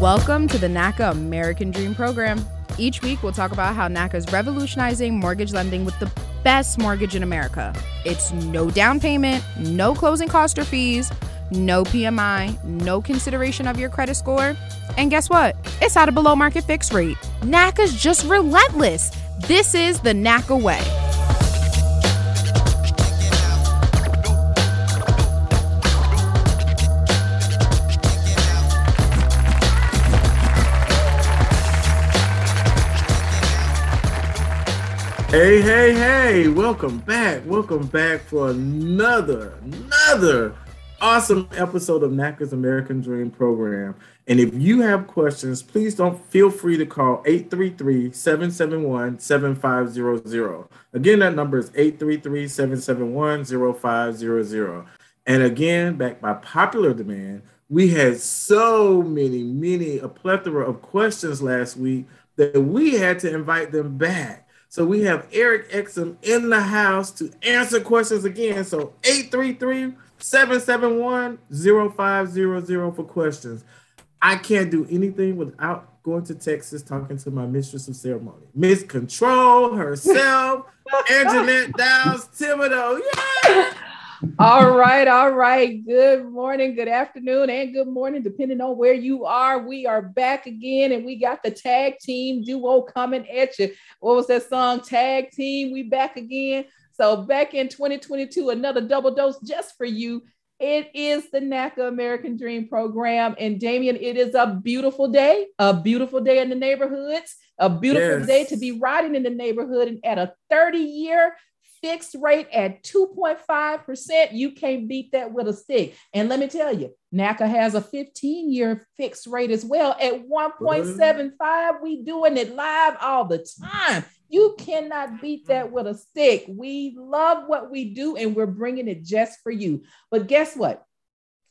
Welcome to the NACA American Dream Program. Each week, we'll talk about how NACA is revolutionizing mortgage lending with the best mortgage in America. It's no down payment, no closing cost or fees, no PMI, no consideration of your credit score. And guess what? It's at a below market fixed rate. NACA's just relentless. This is the NACA way. Hey, hey, hey, welcome back. Welcome back for another, another awesome episode of NACA's American Dream Program. And if you have questions, please don't feel free to call 833-771-7500. Again, that number is 833-771-0500. And again, back by popular demand, we had so many, many, a plethora of questions last week that we had to invite them back. So we have Eric Exum in the house to answer questions again. So 833-771-0500 for questions. I can't do anything without going to Texas talking to my mistress of ceremony. Miss Control herself, Anjanette Downs Thibodeau. Yeah! All right, all right. Good morning, good afternoon, and good morning, depending on where you are. We are back again, and we got the tag team duo coming at you. What was that song? Tag team. We back again. So back in 2022, another double dose just for you. It is the NACA American Dream Program. And Damien, it is a beautiful day, a beautiful day in the neighborhoods, a beautiful yes. day to be riding in the neighborhood and at a 30 year fixed rate at 2.5%, you can't beat that with a stick. And let me tell you, NACA has a 15 year fixed rate as well at 1.75. We doing it live all the time. You cannot beat that with a stick. We love what we do and we're bringing it just for you. But guess what?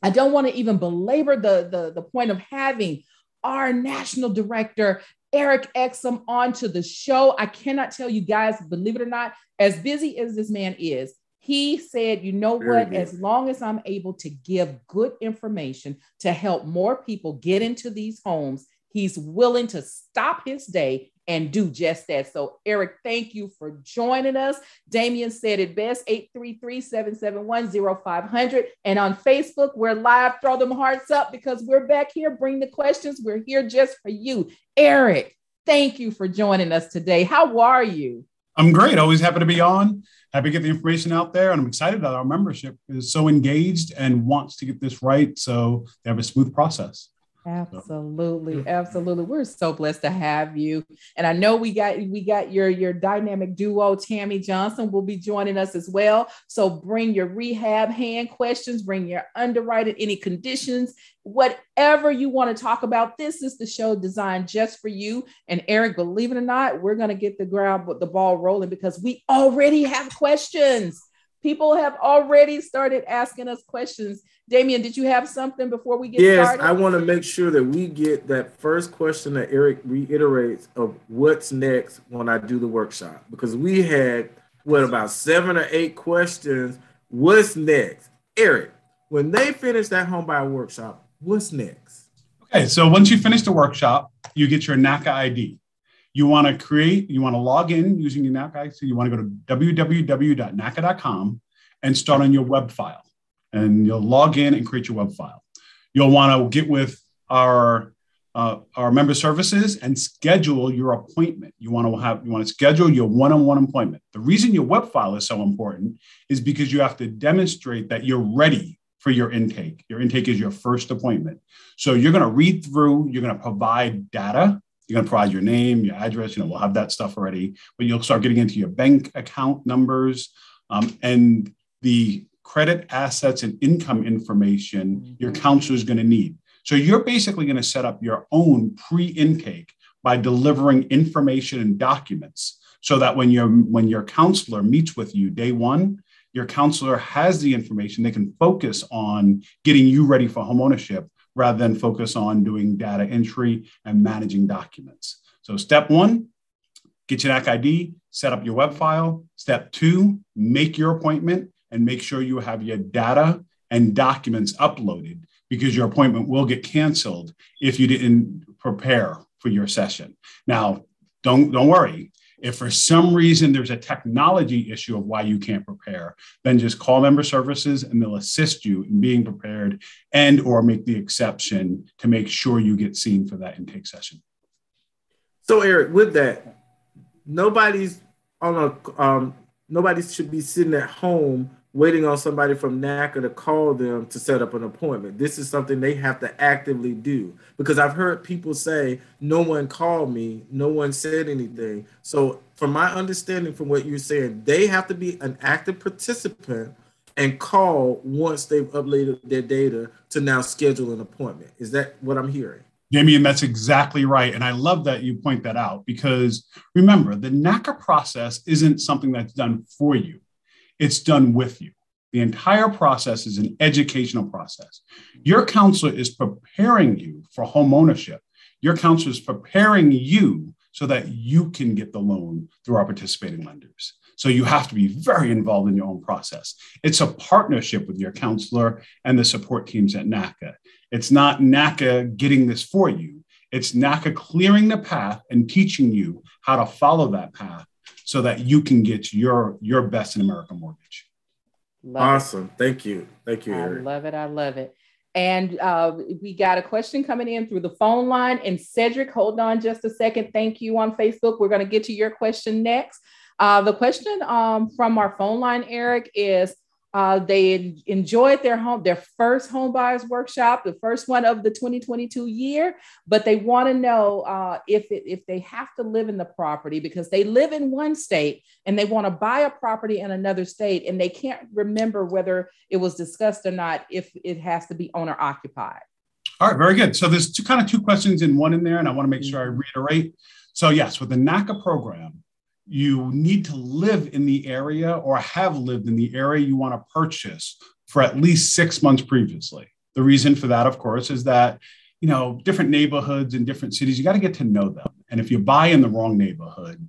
I don't want to even belabor the, the, the point of having our national director Eric Exum onto the show. I cannot tell you guys, believe it or not, as busy as this man is, he said, you know Very what? Good. As long as I'm able to give good information to help more people get into these homes, he's willing to stop his day and do just that. So, Eric, thank you for joining us. Damien said it best 833 771 0500. And on Facebook, we're live. Throw them hearts up because we're back here. Bring the questions. We're here just for you. Eric, thank you for joining us today. How are you? I'm great. Always happy to be on. Happy to get the information out there. And I'm excited that our membership is so engaged and wants to get this right. So they have a smooth process. Absolutely, absolutely. We're so blessed to have you. And I know we got we got your your dynamic duo, Tammy Johnson, will be joining us as well. So bring your rehab hand questions, bring your underwriting, any conditions, whatever you want to talk about. This is the show designed just for you. And Eric, believe it or not, we're going to get the ground the ball rolling because we already have questions. People have already started asking us questions. Damien, did you have something before we get yes, started? Yes, I want to make sure that we get that first question that Eric reiterates of what's next when I do the workshop because we had what about seven or eight questions. What's next? Eric, when they finish that home buyer workshop, what's next? Okay, so once you finish the workshop, you get your NACA ID. You want to create, you want to log in using your NACA. So you want to go to www.naca.com and start on your web file. And you'll log in and create your web file. You'll want to get with our uh, our member services and schedule your appointment. You want to have you want to schedule your one-on-one appointment. The reason your web file is so important is because you have to demonstrate that you're ready for your intake. Your intake is your first appointment. So you're going to read through, you're going to provide data you're going to provide your name, your address. You know, we'll have that stuff already. But you'll start getting into your bank account numbers um, and the credit assets and income information your mm-hmm. counselor is going to need. So you're basically going to set up your own pre-intake by delivering information and documents so that when your when your counselor meets with you day one your counselor has the information they can focus on getting you ready for homeownership rather than focus on doing data entry and managing documents. So, step one, get your NACA ID, set up your web file. Step two, make your appointment and make sure you have your data and documents uploaded because your appointment will get canceled if you didn't prepare for your session. Now, don't don't worry. If for some reason there's a technology issue of why you can't prepare, then just call member services and they'll assist you in being prepared and or make the exception to make sure you get seen for that intake session. So Eric, with that, nobody's on a um, nobody should be sitting at home waiting on somebody from NACA to call them to set up an appointment. This is something they have to actively do because I've heard people say, no one called me, no one said anything. So, from my understanding, from what you're saying, they have to be an active participant and call once they've uploaded their data to now schedule an appointment. Is that what I'm hearing? Damien, that's exactly right. And I love that you point that out because remember, the NACA process isn't something that's done for you it's done with you. The entire process is an educational process. Your counselor is preparing you for home ownership. Your counselor is preparing you so that you can get the loan through our participating lenders. So you have to be very involved in your own process. It's a partnership with your counselor and the support teams at NACA. It's not NACA getting this for you. It's NACA clearing the path and teaching you how to follow that path so that you can get your your best in America mortgage. Love awesome. It. Thank you. Thank you. Eric. I love it. I love it. And uh, we got a question coming in through the phone line. And Cedric, hold on just a second. Thank you on Facebook. We're going to get to your question next. Uh, the question um, from our phone line, Eric, is uh, they enjoyed their home, their first home buyers workshop, the first one of the 2022 year, but they want to know uh, if it, if they have to live in the property because they live in one state and they want to buy a property in another state and they can't remember whether it was discussed or not if it has to be owner occupied. All right, very good. So there's two kind of two questions in one in there, and I want to make sure I mm-hmm. reiterate. So yes, with the NACA program, you need to live in the area or have lived in the area you want to purchase for at least six months previously. The reason for that, of course, is that you know different neighborhoods in different cities. You got to get to know them, and if you buy in the wrong neighborhood,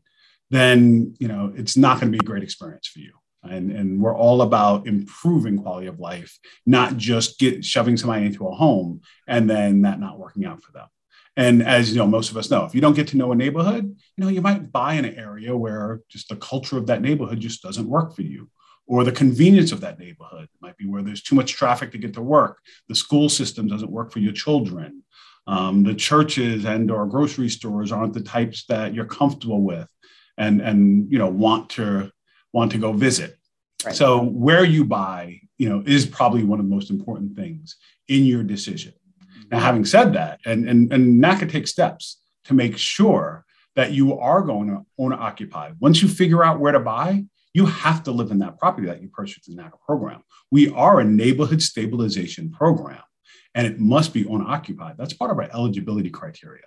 then you know it's not going to be a great experience for you. And, and we're all about improving quality of life, not just get shoving somebody into a home and then that not working out for them. And as you know, most of us know, if you don't get to know a neighborhood, you know, you might buy in an area where just the culture of that neighborhood just doesn't work for you. Or the convenience of that neighborhood it might be where there's too much traffic to get to work. The school system doesn't work for your children. Um, the churches and or grocery stores aren't the types that you're comfortable with and and you know want to want to go visit. Right. So where you buy, you know, is probably one of the most important things in your decision. Now, having said that, and, and, and NACA takes steps to make sure that you are going to own occupy. Once you figure out where to buy, you have to live in that property that you purchased in NACA program. We are a neighborhood stabilization program, and it must be owner occupied. That's part of our eligibility criteria.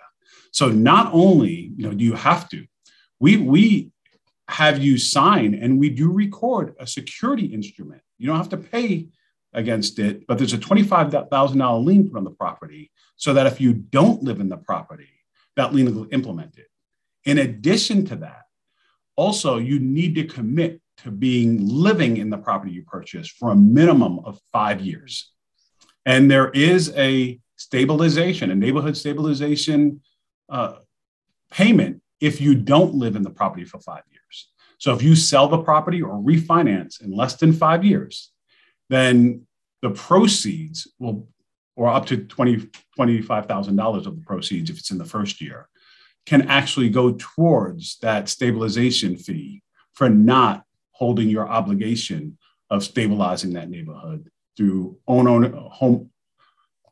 So not only you know do you have to, we we have you sign and we do record a security instrument. You don't have to pay against it, but there's a $25,000 lien put on the property so that if you don't live in the property, that lien will implement it. In addition to that, also you need to commit to being living in the property you purchase for a minimum of five years. And there is a stabilization, a neighborhood stabilization uh, payment if you don't live in the property for five years. So if you sell the property or refinance in less than five years, then the proceeds will, or up to $20, $25,000 of the proceeds if it's in the first year, can actually go towards that stabilization fee for not holding your obligation of stabilizing that neighborhood through owner home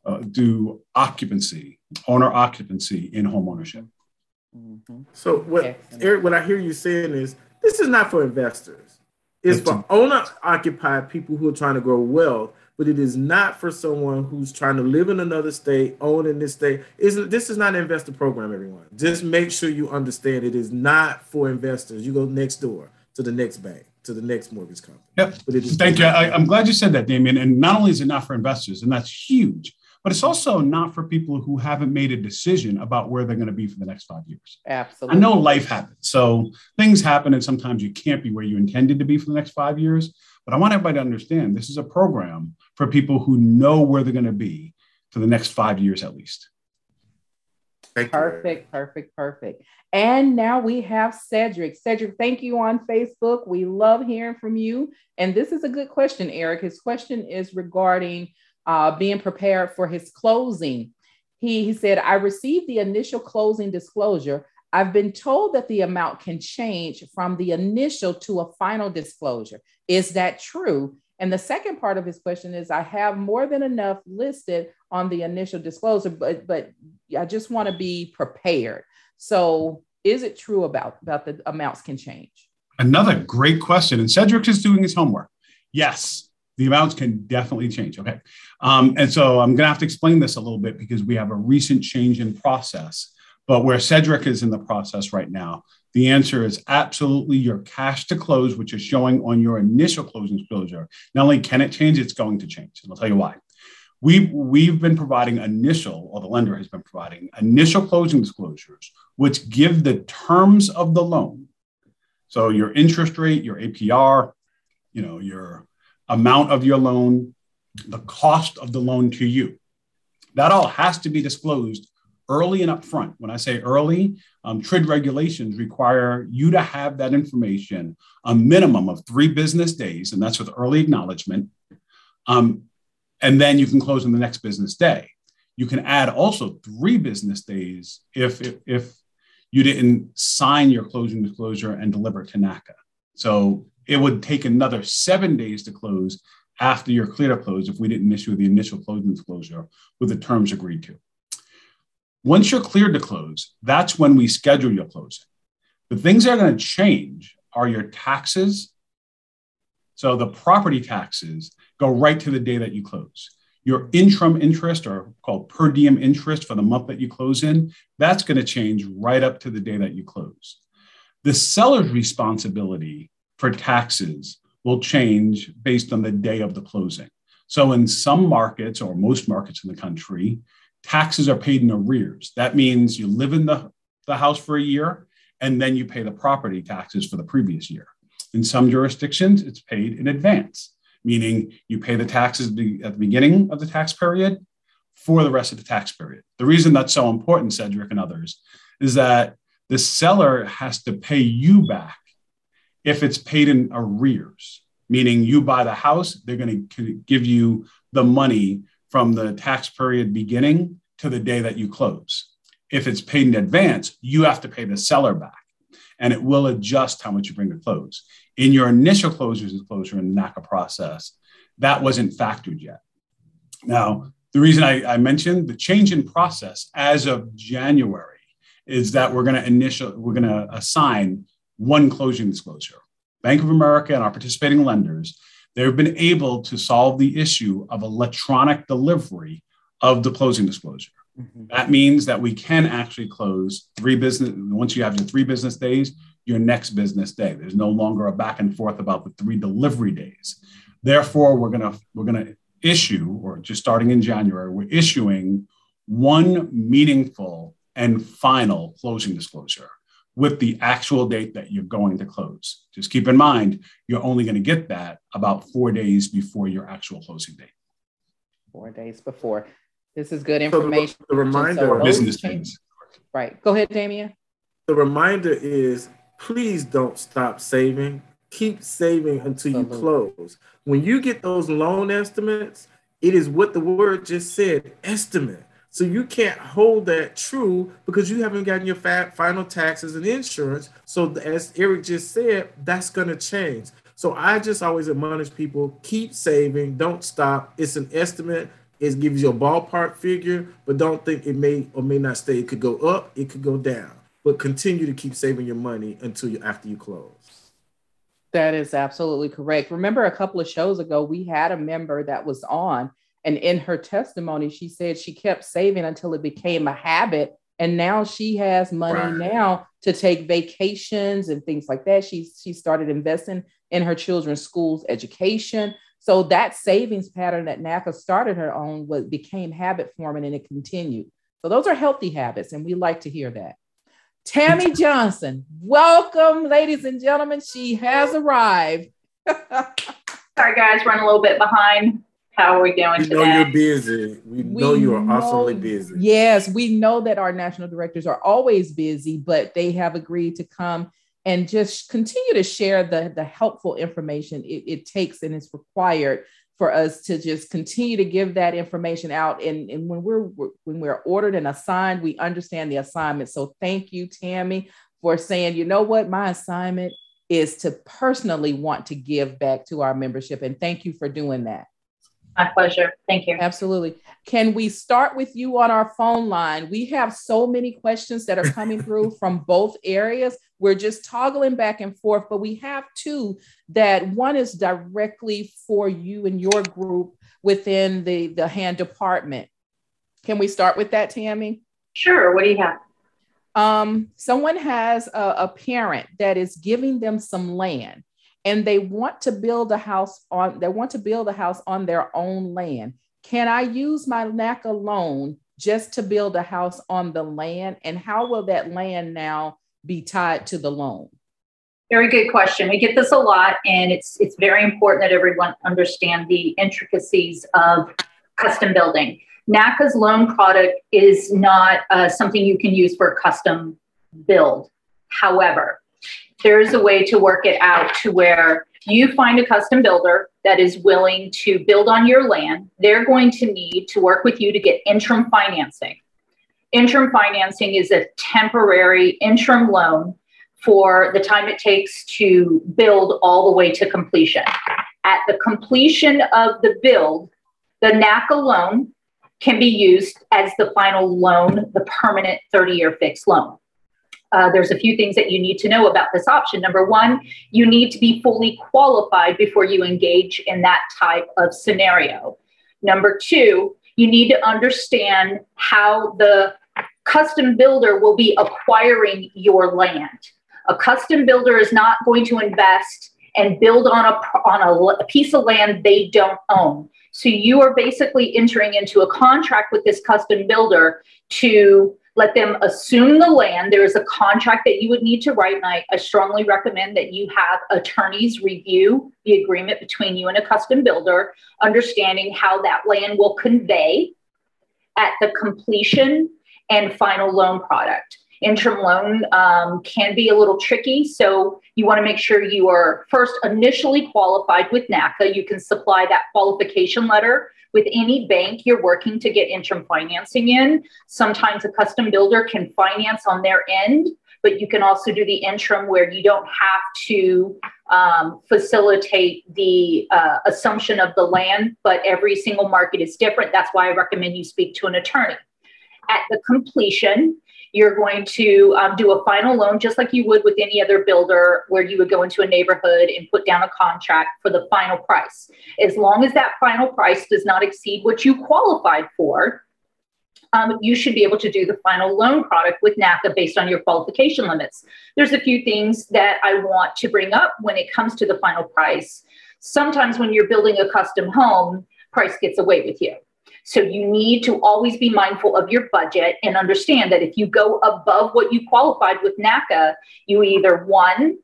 uh, do occupancy, owner occupancy in home ownership. Mm-hmm. So what Eric, what I hear you saying is this is not for investors. It's for owner occupied people who are trying to grow wealth, but it is not for someone who's trying to live in another state, own in this state. Isn't this is not an investor program, everyone. Just make sure you understand it is not for investors. You go next door to the next bank, to the next mortgage company. Yep. But it is Thank you. I, I'm glad you said that, Damien. And not only is it not for investors, and that's huge, but it's also not for people who haven't made a decision about where they're going to be for the next five years. Absolutely. I know life happens. So things happen, and sometimes you can't be where you intended to be for the next five years. But I want everybody to understand this is a program for people who know where they're going to be. for the next five years at least. perfect, perfect, perfect. And now we have Cedric. Cedric, thank you on Facebook. We love hearing from you. And this is a good question, Eric. His question is regarding uh, being prepared for his closing. He, he said, I received the initial closing disclosure. I've been told that the amount can change from the initial to a final disclosure. Is that true? And the second part of his question is I have more than enough listed on the initial disclosure, but but I just want to be prepared. So is it true about, about the amounts can change? Another great question. And Cedric is doing his homework. Yes, the amounts can definitely change. Okay. Um, and so I'm going to have to explain this a little bit because we have a recent change in process. But where Cedric is in the process right now, the answer is absolutely your cash to close, which is showing on your initial closing disclosure. Not only can it change, it's going to change. And I'll tell you why. We've, we've been providing initial, or the lender has been providing initial closing disclosures, which give the terms of the loan. So your interest rate, your APR, you know, your amount of your loan, the cost of the loan to you. That all has to be disclosed early and upfront. When I say early, um, TRID regulations require you to have that information a minimum of three business days, and that's with early acknowledgement. Um, and then you can close on the next business day. You can add also three business days if, if, if you didn't sign your closing disclosure and deliver to NACA. So it would take another seven days to close after you're clear to close if we didn't issue the initial closing disclosure with the terms agreed to. Once you're cleared to close, that's when we schedule your closing. The things that are going to change are your taxes. So the property taxes go right to the day that you close. Your interim interest, or called per diem interest for the month that you close in, that's going to change right up to the day that you close. The seller's responsibility for taxes will change based on the day of the closing. So, in some markets or most markets in the country, taxes are paid in arrears. That means you live in the, the house for a year and then you pay the property taxes for the previous year. In some jurisdictions, it's paid in advance, meaning you pay the taxes at the beginning of the tax period for the rest of the tax period. The reason that's so important, Cedric and others, is that the seller has to pay you back if it's paid in arrears, meaning you buy the house, they're going to give you the money from the tax period beginning to the day that you close. If it's paid in advance, you have to pay the seller back and it will adjust how much you bring to close. In your initial closures disclosure in the NACA process, that wasn't factored yet. Now, the reason I, I mentioned the change in process as of January is that we're going to initial we're going to assign one closing disclosure. Bank of America and our participating lenders, they've been able to solve the issue of electronic delivery of the closing disclosure. Mm-hmm. That means that we can actually close three business, once you have your three business days, your next business day. There's no longer a back and forth about the three delivery days. Therefore, we're gonna we're gonna issue, or just starting in January, we're issuing one meaningful and final closing disclosure with the actual date that you're going to close. Just keep in mind, you're only going to get that about four days before your actual closing date. Four days before. This is good information. So the, reminder, so business things. Right. Go ahead, Damien. The reminder is please don't stop saving. Keep saving until you close. When you get those loan estimates, it is what the word just said estimate. So you can't hold that true because you haven't gotten your final taxes and insurance. So as Eric just said, that's going to change. So I just always admonish people: keep saving, don't stop. It's an estimate. It gives you a ballpark figure, but don't think it may or may not stay. It could go up, it could go down, but continue to keep saving your money until you after you close. That is absolutely correct. Remember, a couple of shows ago, we had a member that was on and in her testimony, she said she kept saving until it became a habit. And now she has money right. now to take vacations and things like that. She, she started investing in her children's schools education. So that savings pattern that NACA started her on was became habit forming and it continued. So those are healthy habits, and we like to hear that. Tammy Johnson, welcome, ladies and gentlemen. She has arrived. Sorry, guys, run a little bit behind How are we doing We today? know you're busy. We, We know you are know- awesomely busy. Yes, we know that our national directors are always busy, but they have agreed to come and just continue to share the, the helpful information it, it takes and is required for us to just continue to give that information out. And, and when we're when we're ordered and assigned, we understand the assignment. So thank you, Tammy, for saying, you know what, my assignment is to personally want to give back to our membership. And thank you for doing that. My pleasure. Thank you. Absolutely. Can we start with you on our phone line? We have so many questions that are coming through from both areas. We're just toggling back and forth, but we have two that one is directly for you and your group within the, the hand department. Can we start with that, Tammy? Sure. What do you have? um, someone has a, a parent that is giving them some land and they want to build a house on they want to build a house on their own land can i use my naca loan just to build a house on the land and how will that land now be tied to the loan Very good question. We get this a lot, and it's it's very important that everyone understand the intricacies of custom building. NACA's loan product is not uh, something you can use for a custom build. However, there is a way to work it out to where you find a custom builder that is willing to build on your land. They're going to need to work with you to get interim financing. Interim financing is a temporary interim loan for the time it takes to build all the way to completion. At the completion of the build, the NACA loan can be used as the final loan, the permanent 30 year fixed loan. Uh, there's a few things that you need to know about this option. Number one, you need to be fully qualified before you engage in that type of scenario. Number two, you need to understand how the custom builder will be acquiring your land. A custom builder is not going to invest and build on a on a, a piece of land they don't own. So you are basically entering into a contract with this custom builder to let them assume the land. There is a contract that you would need to write, and I, I strongly recommend that you have attorneys review the agreement between you and a custom builder, understanding how that land will convey at the completion and final loan product. Interim loan um, can be a little tricky, so you want to make sure you are first initially qualified with NACA. You can supply that qualification letter with any bank you're working to get interim financing in. Sometimes a custom builder can finance on their end, but you can also do the interim where you don't have to um, facilitate the uh, assumption of the land, but every single market is different. That's why I recommend you speak to an attorney. At the completion, you're going to um, do a final loan just like you would with any other builder, where you would go into a neighborhood and put down a contract for the final price. As long as that final price does not exceed what you qualified for, um, you should be able to do the final loan product with NACA based on your qualification limits. There's a few things that I want to bring up when it comes to the final price. Sometimes when you're building a custom home, price gets away with you. So you need to always be mindful of your budget and understand that if you go above what you qualified with NACA, you either one,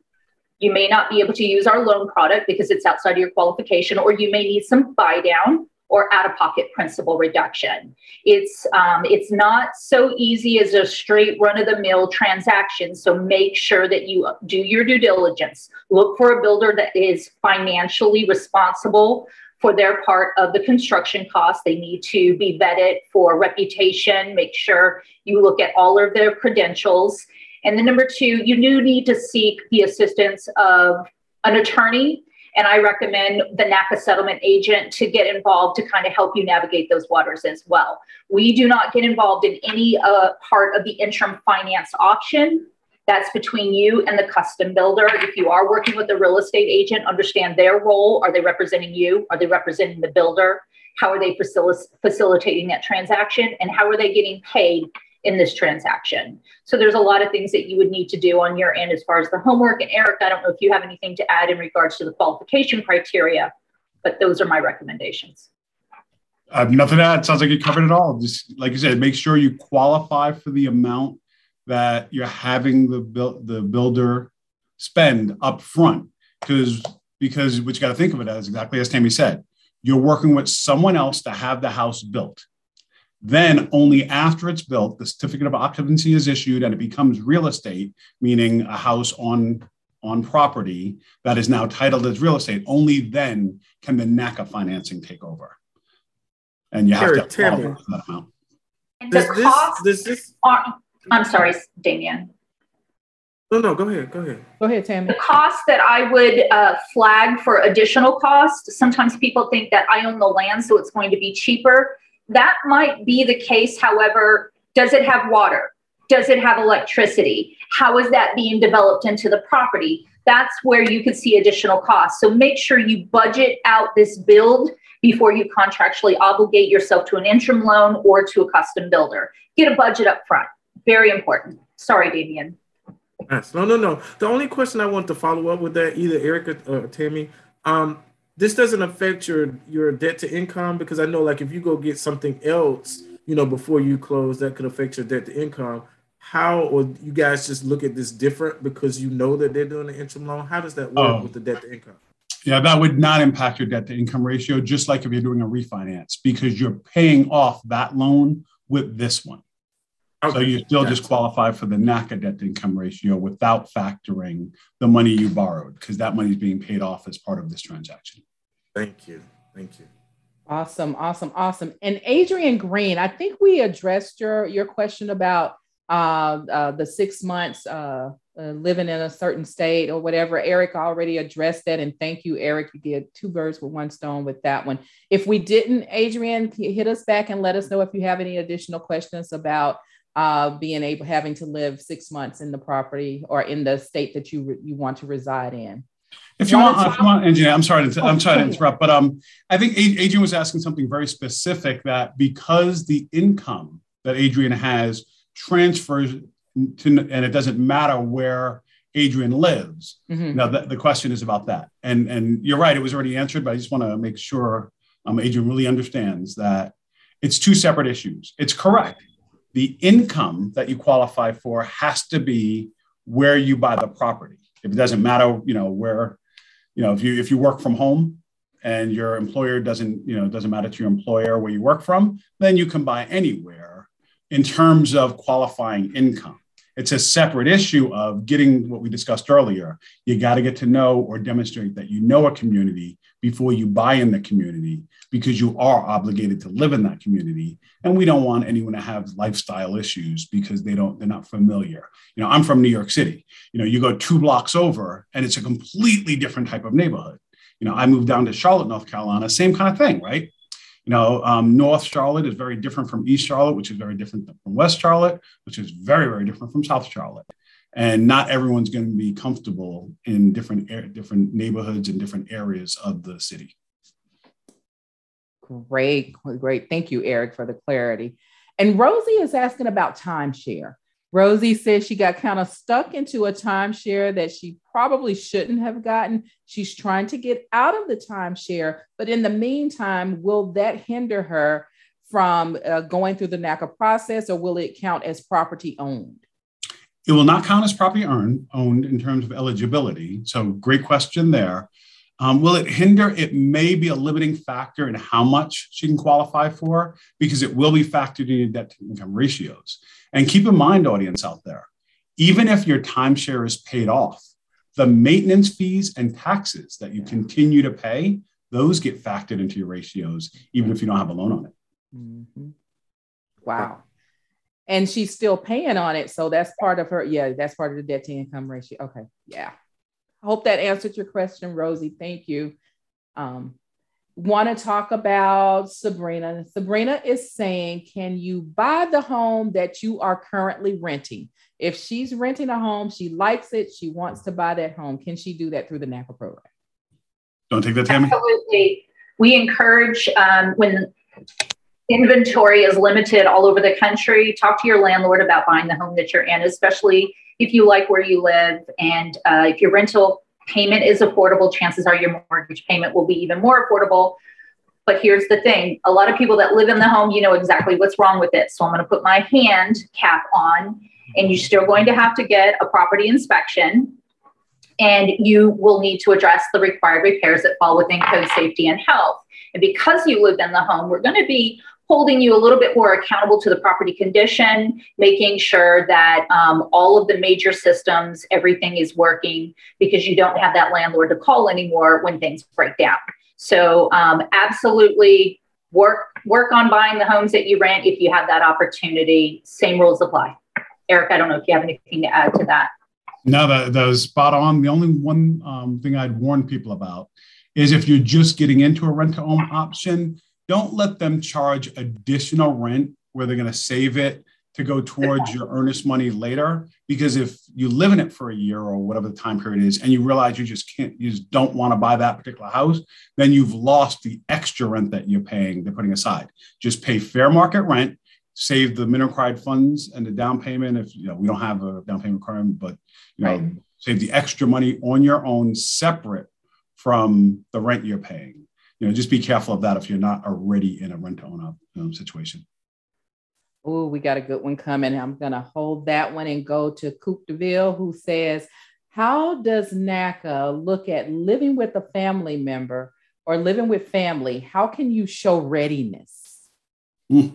you may not be able to use our loan product because it's outside of your qualification, or you may need some buy down or out of pocket principal reduction. It's um, it's not so easy as a straight run of the mill transaction. So make sure that you do your due diligence. Look for a builder that is financially responsible for their part of the construction costs. They need to be vetted for reputation. Make sure you look at all of their credentials. And then number two, you do need to seek the assistance of an attorney and I recommend the NACA settlement agent to get involved to kind of help you navigate those waters as well. We do not get involved in any uh, part of the interim finance option. That's between you and the custom builder. If you are working with a real estate agent, understand their role. Are they representing you? Are they representing the builder? How are they facil- facilitating that transaction? And how are they getting paid in this transaction. So there's a lot of things that you would need to do on your end as far as the homework. And Eric, I don't know if you have anything to add in regards to the qualification criteria, but those are my recommendations. I have nothing to add. Sounds like you covered it all. Just like you said, make sure you qualify for the amount that you're having the build the builder spend up front. Because because what you got to think of it as exactly as Tammy said, you're working with someone else to have the house built. Then, only after it's built, the certificate of occupancy is issued and it becomes real estate, meaning a house on, on property that is now titled as real estate. Only then can the NACA financing take over. And you have to Terry, qualify for that amount. And the Does this, costs does this, are, I'm sorry, Damien. no, no, go ahead, go ahead. Go ahead, Tammy. The cost that I would uh, flag for additional cost, sometimes people think that I own the land, so it's going to be cheaper. That might be the case. However, does it have water? Does it have electricity? How is that being developed into the property? That's where you could see additional costs. So make sure you budget out this build before you contractually obligate yourself to an interim loan or to a custom builder. Get a budget up front. Very important. Sorry, Damien. Yes. No, no, no. The only question I want to follow up with that, either Eric or Tammy, um, this doesn't affect your your debt to income because I know, like, if you go get something else, you know, before you close, that could affect your debt to income. How or you guys just look at this different because you know that they're doing an interim loan? How does that work Oh. with the debt to income? Yeah, that would not impact your debt to income ratio, just like if you're doing a refinance, because you're paying off that loan with this one. So you still just qualify for the NACA debt to income ratio without factoring the money you borrowed, because that money is being paid off as part of this transaction. Thank you. Thank you. Awesome, awesome, awesome. And Adrian Green, I think we addressed your your question about uh, uh, the six months uh, uh, living in a certain state or whatever. Eric already addressed that, and thank you, Eric. You did two birds with one stone with that one. If we didn't, Adrian, hit us back and let us know if you have any additional questions about uh, being able having to live six months in the property or in the state that you re- you want to reside in. If you want, if you want, engineer, I'm sorry to, I'm sorry to interrupt, but um, I think Adrian was asking something very specific that because the income that Adrian has transfers to, and it doesn't matter where Adrian lives. Mhm. Now, the, the question is about that. And, and you're right, it was already answered, but I just want to make sure um, Adrian really understands that it's two separate issues. It's correct. The income that you qualify for has to be where you buy the property. If it doesn't matter, you know, where, you know, if you if you work from home and your employer doesn't, you know, doesn't matter to your employer where you work from, then you can buy anywhere in terms of qualifying income. It's a separate issue of getting what we discussed earlier. You got to get to know or demonstrate that you know a community before you buy in the community because you are obligated to live in that community. And we don't want anyone to have lifestyle issues because they don't, they're not familiar. You know, I'm from New York City. You know, you go two blocks over and it's a completely different type of neighborhood. You know, I moved down to Charlotte, North Carolina, same kind of thing, right? You know, um, North Charlotte is very different from East Charlotte, which is very different from West Charlotte, which is very, very different from South Charlotte. And not everyone's going to be comfortable in different different neighborhoods and different areas of the city. Great, great. Thank you, Eric, for the clarity. And Rosie is asking about timeshare. Rosie says she got kind of stuck into a timeshare that she probably shouldn't have gotten. She's trying to get out of the timeshare, but in the meantime, will that hinder her from uh, going through the NACA process or will it count as property owned? It will not count as property earned, owned in terms of eligibility. So, great question there. Um, will it hinder? It may be a limiting factor in how much she can qualify for because it will be factored in your debt to income ratios. And keep in mind, audience out there, even if your timeshare is paid off, the maintenance fees and taxes that you continue to pay, those get factored into your ratios, even if you don't have a loan on it. Mhm. Wow. And she's still paying on it. So that's part of her. Yeah, that's part of the debt to income ratio. Okay. Yeah. I hope that answered your question, Rosie. Thank you. Um, Want to talk about Sabrina? Sabrina is saying, can you buy the home that you are currently renting? If she's renting a home, she likes it, she wants to buy that home. Can she do that through the NACA program? Don't take that, Tammy. Absolutely. We encourage um, when inventory is limited all over the country, talk to your landlord about buying the home that you're in, especially if you like where you live. And uh, if your rental payment is affordable, chances are your mortgage payment will be even more affordable. But here's the thing a lot of people that live in the home, you know exactly what's wrong with it. So I'm going to put my hand cap on, and you're still going to have to get a property inspection. And you will need to address the required repairs that fall within code safety and health. And because you live in the home, we're going to be holding you a little bit more accountable to the property condition, making sure that um, all of the major systems, everything is working because you don't have that landlord to call anymore when things break down. So um, absolutely work work on buying the homes that you rent if you have that opportunity. Same rules apply. Eric, I don't know if you have anything to add to that. No, that, that was spot on. The only one um, thing I'd warn people about is if you're just getting into a rent to own option, don't let them charge additional rent where they're going to save it to go towards your earnest money later. Because if you live in it for a year or whatever the time period is, and you realize you just can't, you just don't want to buy that particular house, then you've lost the extra rent that you're paying, they're putting aside. Just pay fair market rent, save the minimum required funds and the down payment. If you know we don't have a down payment requirement, but you know, right. save the extra money on your own separate from the rent you're paying you know, just be careful of that if you're not already in a rent to own um, situation. Oh, we got a good one coming. I'm going to hold that one and go to Coupe DeVille, who says, How does NACA look at living with a family member or living with family? How can you show readiness? Mm.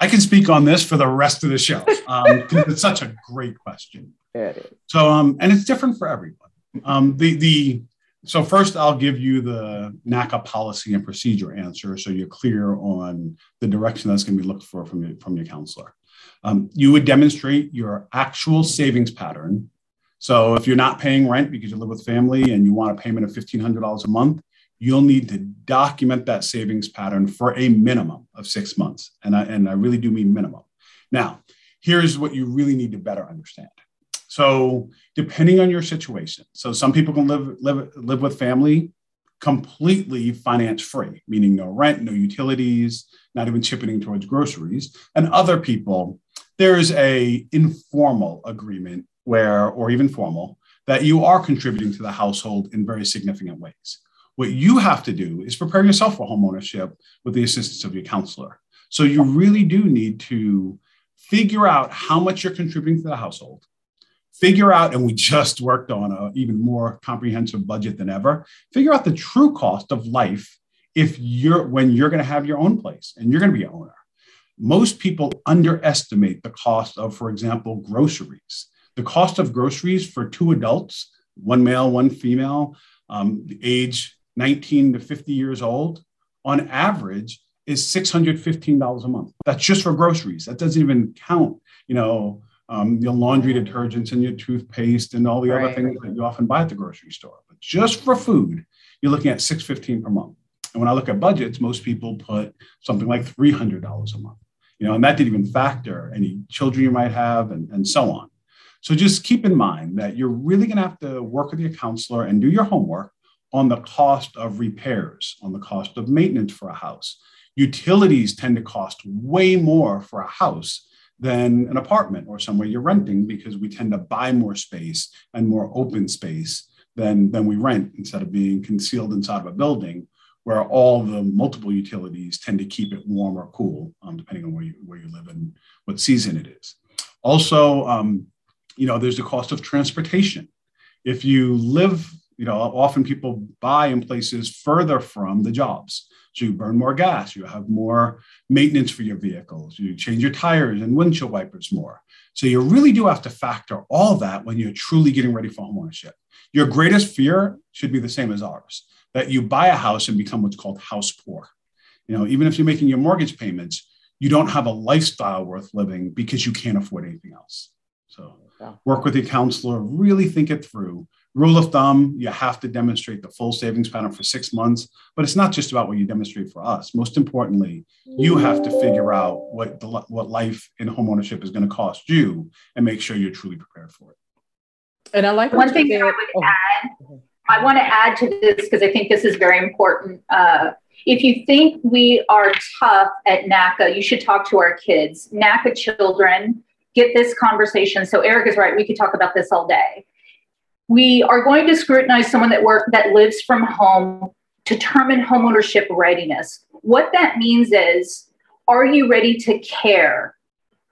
I can speak on this for the rest of the show because um, it's such a great question. It is. So, um, and it's different for everyone. Um, the the so first, I'll give you the NACA policy and procedure answer, so you're clear on the direction that's going to be looked for from your, from your counselor. Um, you would demonstrate your actual savings pattern. So if you're not paying rent because you live with family and you want a payment of $1,500 a month, you'll need to document that savings pattern for a minimum of six months. And I, and I really do mean minimum. Now, here's what you really need to better understand. So depending on your situation, so some people can live live live with family completely finance free, meaning no rent, no utilities, not even chipping towards groceries. And other people, there's a informal agreement where, or even formal, that you are contributing to the household in very significant ways. What you have to do is prepare yourself for homeownership with the assistance of your counselor. So you really do need to figure out how much you're contributing to the household figure out, and we just worked on an even more comprehensive budget than ever, figure out the true cost of life if you're when you're going to have your own place and you're going to be an owner. Most people underestimate the cost of, for example, groceries. The cost of groceries for two adults, one male, one female, um, age 19 to 50 years old, on average is $615 a month. That's just for groceries. That doesn't even count, you know, um, your laundry detergents and your toothpaste and all the right. other things that you often buy at the grocery store. But just for food, you're looking at 615 per month. And when I look at budgets, most people put something like $300 a month. You know, and that didn't even factor any children you might have and, and so on. So just keep in mind that you're really going to have to work with your counselor and do your homework on the cost of repairs, on the cost of maintenance for a house. Utilities tend to cost way more for a house than an apartment or somewhere you're renting because we tend to buy more space and more open space than, than we rent instead of being concealed inside of a building where all the multiple utilities tend to keep it warm or cool, um, depending on where you, where you live and what season it is. Also, um, you know, there's the cost of transportation. If you live, you know, often people buy in places further from the jobs. So you burn more gas, you have more maintenance for your vehicles, you change your tires and windshield wipers more. So you really do have to factor all that when you're truly getting ready for homeownership. Your greatest fear should be the same as ours that you buy a house and become what's called house poor. You know, even if you're making your mortgage payments, you don't have a lifestyle worth living because you can't afford anything else. So work with your counselor, really think it through rule of thumb, you have to demonstrate the full savings pattern for six months. But it's not just about what you demonstrate for us. Most importantly, you have to figure out what the, what life in homeownership is going to cost you and make sure you're truly prepared for it. And I like one thing I would oh. add. I want to add to this because I think this is very important. Uh, if you think we are tough at NACA, you should talk to our kids. NACA children get this conversation. So Eric is right. We could talk about this all day we are going to scrutinize someone that work that lives from home to determine homeownership readiness. What that means is, are you ready to care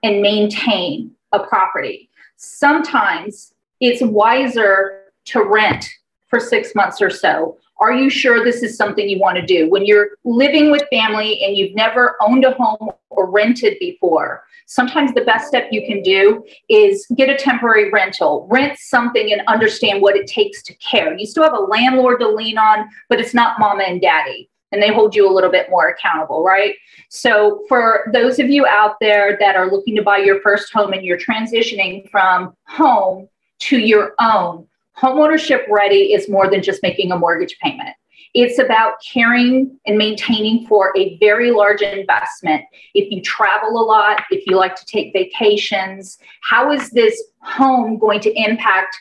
and maintain a property? Sometimes it's wiser to rent for six months or so Are you sure this is something you want to do? When you're living with family and you've never owned a home or rented before, sometimes the best step you can do is get a temporary rental, rent something and understand what it takes to care. You still have a landlord to lean on, but it's not mama and daddy and they hold you a little bit more accountable, right? So, for those of you out there that are looking to buy your first home and you're transitioning from home to your own, homeownership ready is more than just making a mortgage payment. It's about caring and maintaining for a very large investment. If you travel a lot, if you like to take vacations, how is this home going to impact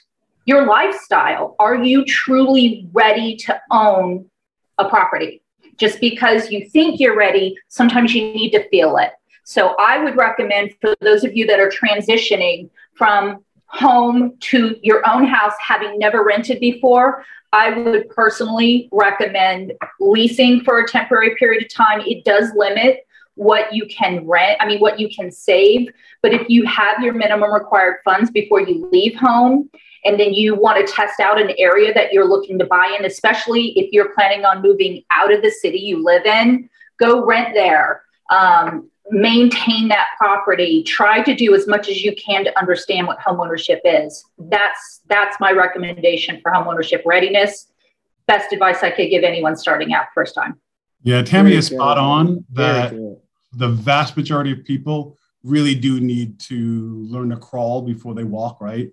your lifestyle? Are you truly ready to own a property? Just because you think you're ready, sometimes you need to feel it. So I would recommend for those of you that are transitioning from home to your own house, having never rented before, I would personally recommend leasing for a temporary period of time. It does limit what you can rent, I mean, what you can save. But if you have your minimum required funds before you leave home, and then you want to test out an area that you're looking to buy in, especially if you're planning on moving out of the city you live in, go rent there. Um, maintain that property try to do as much as you can to understand what homeownership is. That's that's my recommendation for homeownership readiness. Best advice i could give anyone starting out first time. Yeah tammy Very is good. spot on that the vast majority of people really do need to learn to crawl before they walk right?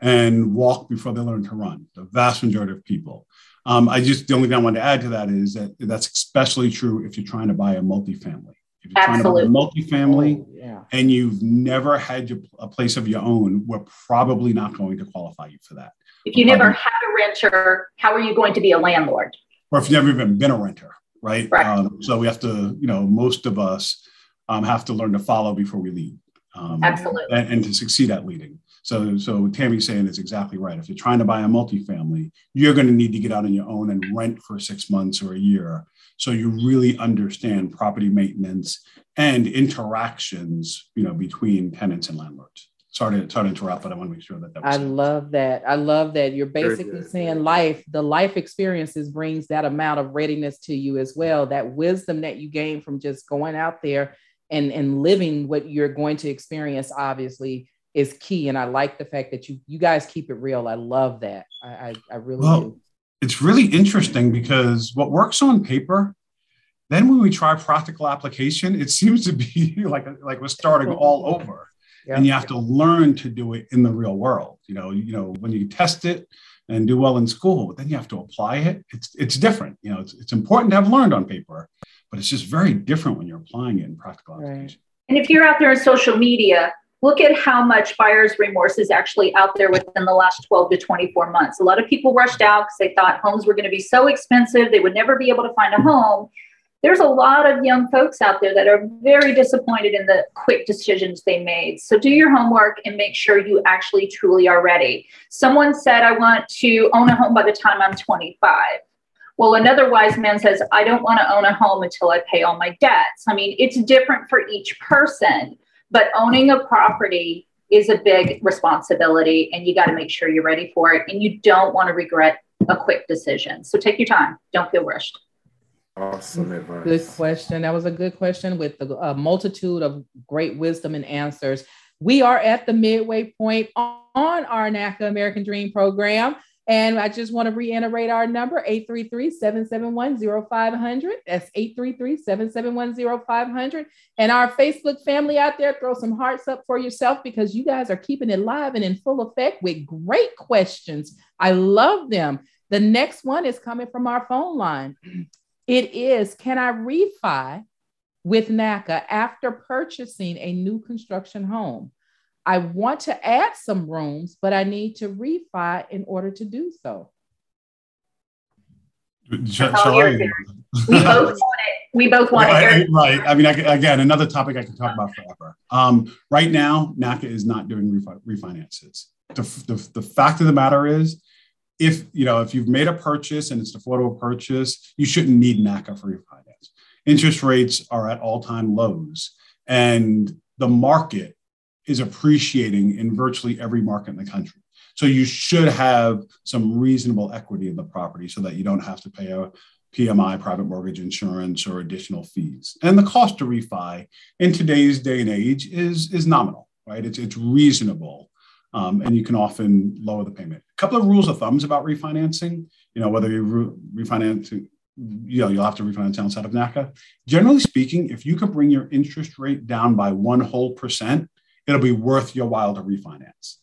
And walk before they learn to run the vast majority of people. Um, i just the only thing i want to add to that is that that's especially true if you're trying to buy a multifamily if you're Absolutely. trying to buy a multifamily oh, yeah. and you've never had a place of your own, we're probably not going to qualify you for that. If you never had a renter, how are you going to be a landlord? Or if you've never even been a renter, right? right. Um, so we have to, you know, most of us um, have to learn to follow before we lead. Um, Absolutely. And, and, to succeed at leading. So, so Tammy's saying is exactly right. If you're trying to buy a multifamily, you're going to need to get out on your own and rent for six months or a year so you really understand property maintenance and interactions, you know, between tenants and landlords. Sorry to, sorry to interrupt, but I want to make sure that that I love that. I love that. You're basically saying life, the life experiences brings that amount of readiness to you as well. That wisdom that you gain from just going out there and, and living what you're going to experience, obviously, is key. And I like the fact that you you guys keep it real. I love that. I, I, I really well, do it's really interesting because what works on paper, then when we try practical application, it seems to be like like we're starting all over. Yeah. And you have to learn to do it in the real world. You know, you know, when you test it and do well in school, but then you have to apply it. It's it's different. You know, it's, it's important to have learned on paper, but it's just very different when you're applying it in practical application. Right. And if you're out there in social media, look at how much buyer's remorse is actually out there within the last 12 to 24 months. A lot of people rushed out because they thought homes were going to be so expensive, they would never be able to find a home. There's a lot of young folks out there that are very disappointed in the quick decisions they made. So do your homework and make sure you actually truly are ready. Someone said, I want to own a home by the time I'm 25. Well, another wise man says, I don't want to own a home until I pay all my debts. I mean, it's different for each person. But owning a property is a big responsibility and you got to make sure you're ready for it and you don't want to regret a quick decision. So take your time. Don't feel rushed. Awesome mm-hmm. advice. Good question. That was a good question with a multitude of great wisdom and answers. We are at the midway point on our NACA American Dream program. And I just want to reiterate our number 833-771-0500. That's 833-771-0500. And our Facebook family out there, throw some hearts up for yourself because you guys are keeping it live and in full effect with great questions. I love them. The next one is coming from our phone line. It is Can I refi with NACA after purchasing a new construction home? I want to add some rooms, but I need to refi in order to do so. Shall, shall I? We both want it. We both want it. Right. I mean, I, again, another topic I can talk about forever. Um, right now, NACA is not doing refi- refinances. The, the, the fact of the matter is, if you know if you've made a purchase and it's a affordable purchase, you shouldn't need NACA for refinance. Interest rates are at all-time lows, and the market is appreciating in virtually every market in the country. So you should have some reasonable equity in the property so that you don't have to pay a PMI, private mortgage insurance, or additional fees. And the cost to refi in today's day and age is, is nominal, right? It's, it's reasonable. Um, and you can often lower the payment. A couple of rules of thumbs about refinancing, you know, whether you're re- refinancing, you know, you'll have to refinance outside of NACA. Generally speaking, if you can bring your interest rate down by one whole percent, it'll be worth your while to refinance.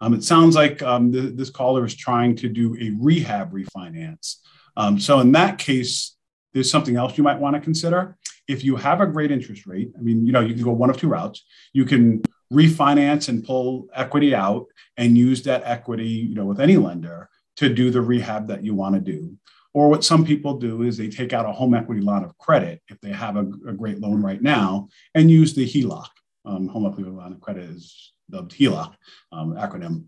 Um, it sounds like um, th- this caller is trying to do a rehab refinance. Um, so in that case, there's something else you might want to consider. If you have a great interest rate, I mean, you know, you can go one of two routes. You can refinance and pull equity out and use that equity, you know, with any lender to do the rehab that you want to do. Or what some people do is they take out a home equity line of credit if they have a, a great loan right now and use the HELOC. Um, home equity line of credit is dubbed HELOC um, acronym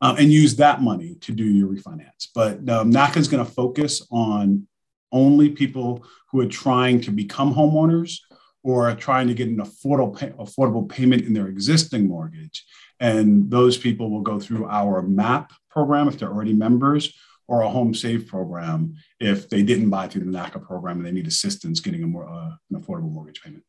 um, and use that money to do your refinance. But um, NACA is going to focus on only people who are trying to become homeowners or are trying to get an affordable, pay, affordable payment in their existing mortgage. And those people will go through our MAP program if they're already members or a home save program if they didn't buy through the NACA program and they need assistance getting a more, uh, an affordable mortgage payment.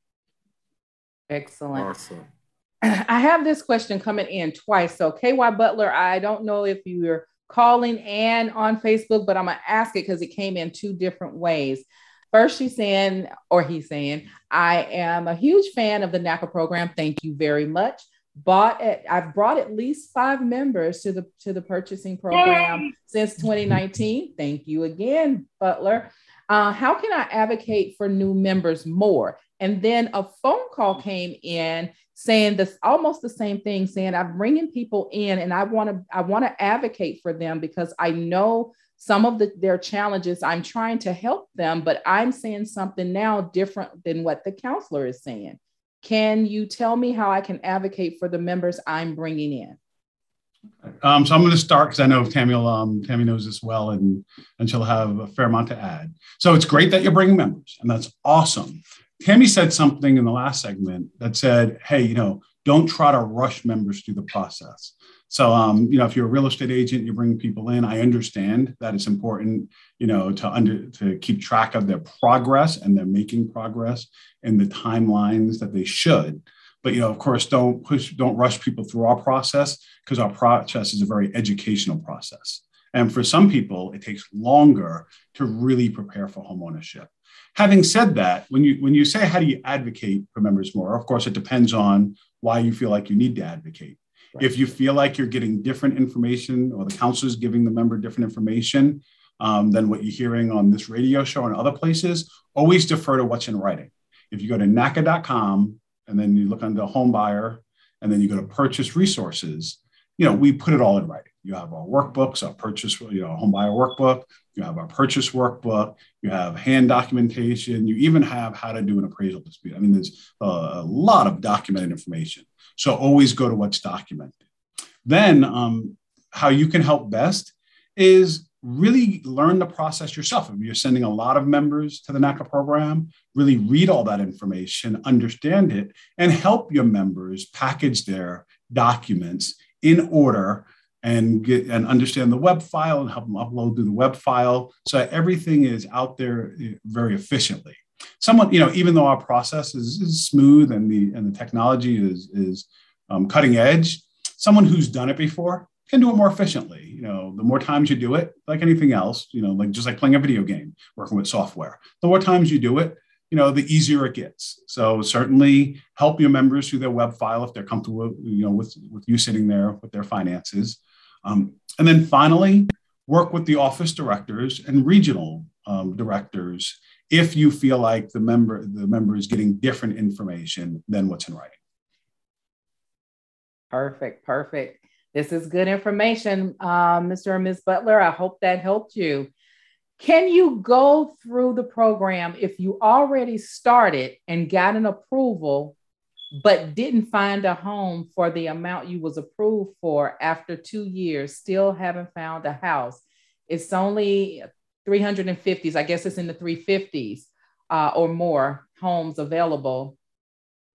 Excellent. Awesome. I have this question coming in twice. So, KY Butler, I don't know if you're calling and on Facebook, but I'm going to ask it because it came in two different ways. First, she's saying, or he's saying, I am a huge fan of the NACA program. Thank you very much. Bought it, I've brought at least five members to the to the purchasing program Yay. since 2019. Thank you again, Butler. Uh, how can I advocate for new members more? And then a phone call came in saying this almost the same thing, saying I'm bringing people in and I want to I want to advocate for them because I know some of the, their challenges. I'm trying to help them, but I'm saying something now different than what the counselor is saying. Can you tell me how I can advocate for the members I'm bringing in? Um, so I'm going to start because I know Tammy, um, Tammy knows this well, and and she'll have a fair amount to add. So it's great that you're bringing members, and that's awesome. Tammy said something in the last segment that said, "Hey, you know, don't try to rush members through the process." So, um, you know, if you're a real estate agent, you bring people in. I understand that it's important, you know, to under to keep track of their progress and they're making progress in the timelines that they should. But you know, of course, don't push, don't rush people through our process because our process is a very educational process. And for some people, it takes longer to really prepare for homeownership. Having said that, when you when you say how do you advocate for members more, of course, it depends on why you feel like you need to advocate. Right. If you feel like you're getting different information or the counselor is giving the member different information um, than what you're hearing on this radio show and other places, always defer to what's in writing. If you go to NACA.com and then you look under home buyer and then you go to purchase resources, you know, we put it all in writing. You have our workbooks, our purchase, you know, home buyer workbook, you have our purchase workbook, you have HAND documentation, you even have how to do an appraisal dispute. I mean, there's a lot of documented information. So always go to what's documented. Then, um, how you can help best is really learn the process yourself. If you're sending a lot of members to the NACA program, really read all that information, understand it, and help your members package their documents in order and get and understand the web file and help them upload through the web file so everything is out there eh, very efficiently somewhat you know even though our process is, is smooth and the and the technology is is um, cutting edge someone who's done it before can do it more efficiently you know the more times you do it like anything else you know like just like playing a video game working with software the more times you do it you know, the easier it gets. So certainly help your members through their web file if they're comfortable, you know, with, with you sitting there with their finances. Um, and then finally, work with the office directors and regional um, directors if you feel like the member the member is getting different information than what's in writing. Perfect, perfect. This is good information, uh, Mr. and Ms. Butler. I hope that helped you. Can you go through the program if you already started and got an approval, but didn't find a home for the amount you was approved for after two years, still haven't found a house? It's only 350s. I guess it's in the 350s uh, or more homes available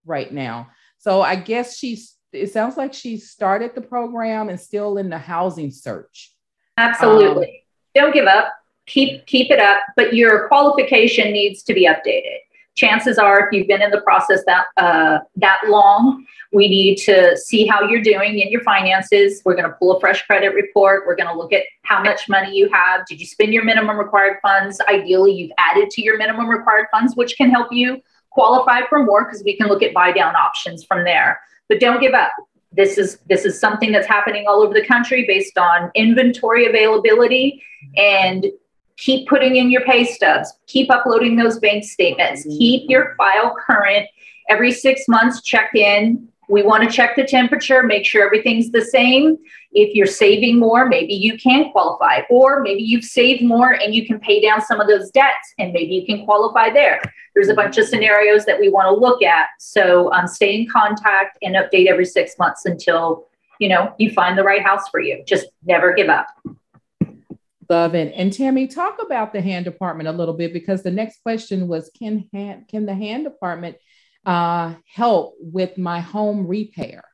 right now. So I guess she's it sounds like she started the program and still in the housing search. Absolutely. Um, Don't give up. Keep keep it up, but your qualification needs to be updated. Chances are, if you've been in the process that uh, that long, we need to see how you're doing in your finances. We're going to pull a fresh credit report. We're going to look at how much money you have. Did you spend your minimum required funds? Ideally, you've added to your minimum required funds, which can help you qualify for more because we can look at buy down options from there. But don't give up. This is this is something that's happening all over the country based on inventory availability and keep putting in your pay stubs, keep uploading those bank statements, keep your file current. Every 6 months check in, we want to check the temperature, make sure everything's the same. If you're saving more, maybe you can qualify, or maybe you've saved more and you can pay down some of those debts and maybe you can qualify there. There's a bunch of scenarios that we want to look at. So um, stay in contact and update every six months until you know you find the right house for you. Just never give up. Love it. And Tammy, talk about the HAND department a little bit because the next question was can HAND, can the HAND department uh, help with my home repair?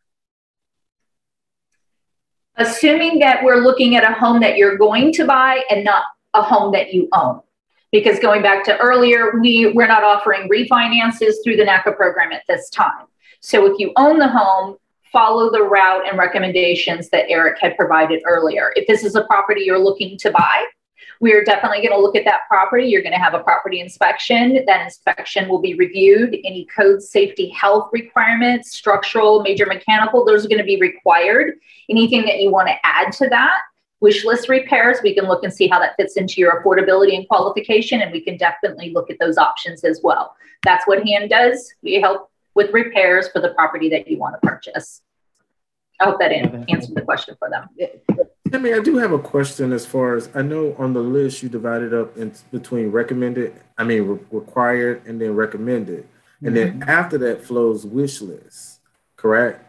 Assuming that we're looking at a home that you're going to buy and not a home that you own. Because going back to earlier, we, we're not offering refinances through the NACA program at this time. So if you own the home, follow the route and recommendations that Eric had provided earlier. If this is a property you're looking to buy, we're definitely going to look at that property. You're going to have a property inspection. That inspection will be reviewed. Any code safety health requirements, structural, major mechanical, those are going to be required. Anything that you want to add to that, wish list repairs, we can look and see how that fits into your affordability and qualification, and we can definitely look at those options as well. That's what HAND does. We help with repairs for the property that you want to purchase. I hope that answered the question for them. Tammy, I do have a question as far as I know on the list you divided up in between recommended, I mean re- required and then recommended. And mm-hmm. then after that flows wish list, correct?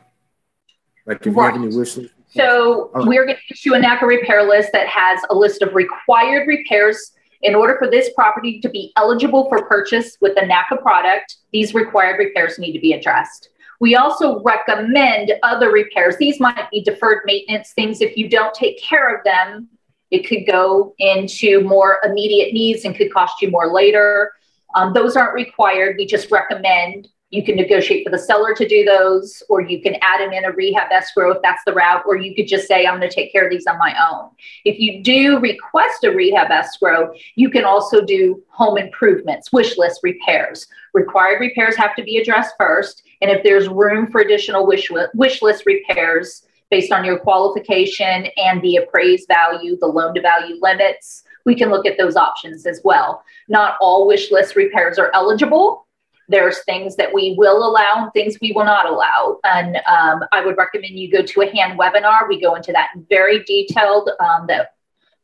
Like if right. you have any wish list. So right. we're going to issue a NACA repair list that has a list of required repairs. In order for this property to be eligible for purchase with the NACA product, these required repairs need to be addressed. We also recommend other repairs. These might be deferred maintenance things. If you don't take care of them, it could go into more immediate needs and could cost you more later. Um, those aren't required. We just recommend you can negotiate for the seller to do those, or you can add them in a rehab escrow if that's the route, or you could just say, I'm going to take care of these on my own. If you do request a rehab escrow, you can also do home improvements, wish list repairs. Required repairs have to be addressed first. And if there's room for additional wish, wish list repairs based on your qualification and the appraised value, the loan to value limits, we can look at those options as well. Not all wish list repairs are eligible there's things that we will allow and things we will not allow. And um, I would recommend you go to a HAND webinar. We go into that very detailed. Um, the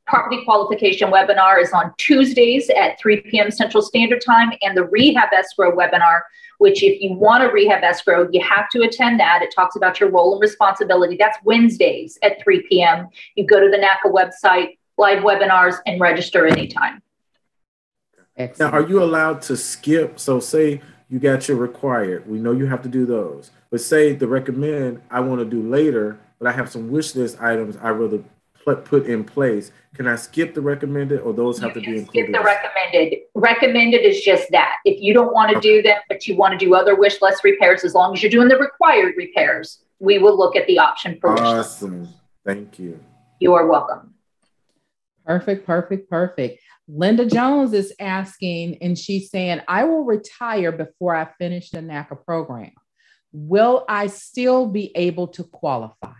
property qualification webinar is on Tuesdays at 3 p.m. Central Standard Time, and the rehab escrow webinar, which if you want a rehab escrow, you have to attend that. It talks about your role and responsibility. That's Wednesdays at 3 p.m. You go to the NACA website, live webinars, and register anytime. Excellent. Now, are you allowed to skip? So, say you got your required. We know you have to do those. But say the recommend I want to do later, but I have some wish list items I rather put in place. Can I skip the recommended, or those have you to be included? Skip the recommended. Recommended is just that. If you don't want to okay. do them, but you want to do other wish list repairs, as long as you're doing the required repairs, we will look at the option for awesome. Thank you. You are welcome. Perfect, perfect, perfect. Linda Jones is asking, and she's saying, I will retire before I finish the NACA program. Will I still be able to qualify?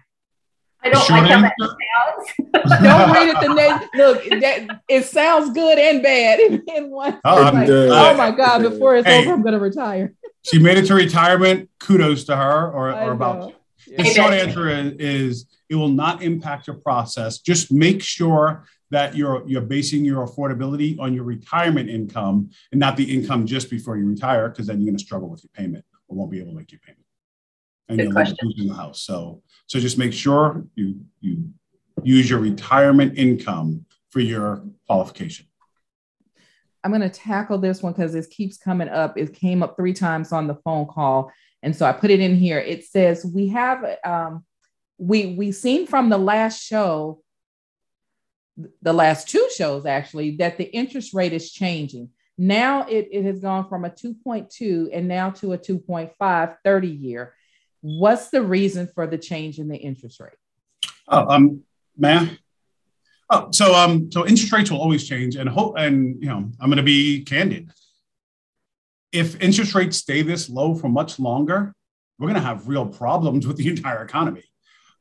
I don't like how that sounds. don't read it the next look. That, it sounds good and bad in, in one. Oh, like, oh my god! Before it's hey, over, I'm going to retire. she made it to retirement. Kudos to her, or, or about. Yeah. The short answer is, is it will not impact your process. Just make sure that you're you're basing your affordability on your retirement income and not the income just before you retire, because then you're going to struggle with your payment or won't be able to make your payment. And Good you'll question. losing the house. So so just make sure you you use your retirement income for your qualification. I'm going to tackle this one because this keeps coming up. It came up three times on the phone call. And so I put it in here. It says we have um, we we seen from the last show, the last two shows actually, that the interest rate is changing. Now it, it has gone from a 2.2 and now to a 2.5 30 year. What's the reason for the change in the interest rate? Oh, um, man. Oh, so um, so interest rates will always change, and hope, and you know, I'm going to be candid. If interest rates stay this low for much longer, we're going to have real problems with the entire economy.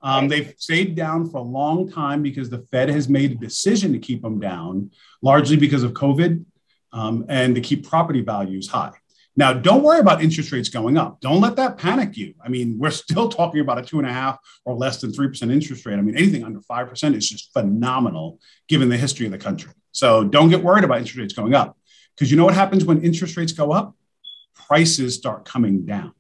Um, they've stayed down for a long time because the Fed has made a decision to keep them down, largely because of COVID um, and to keep property values high. Now, don't worry about interest rates going up. Don't let that panic you. I mean, we're still talking about a two and a half or less than 3% interest rate. I mean, anything under 5% is just phenomenal given the history of the country. So don't get worried about interest rates going up because you know what happens when interest rates go up? Prices start coming down.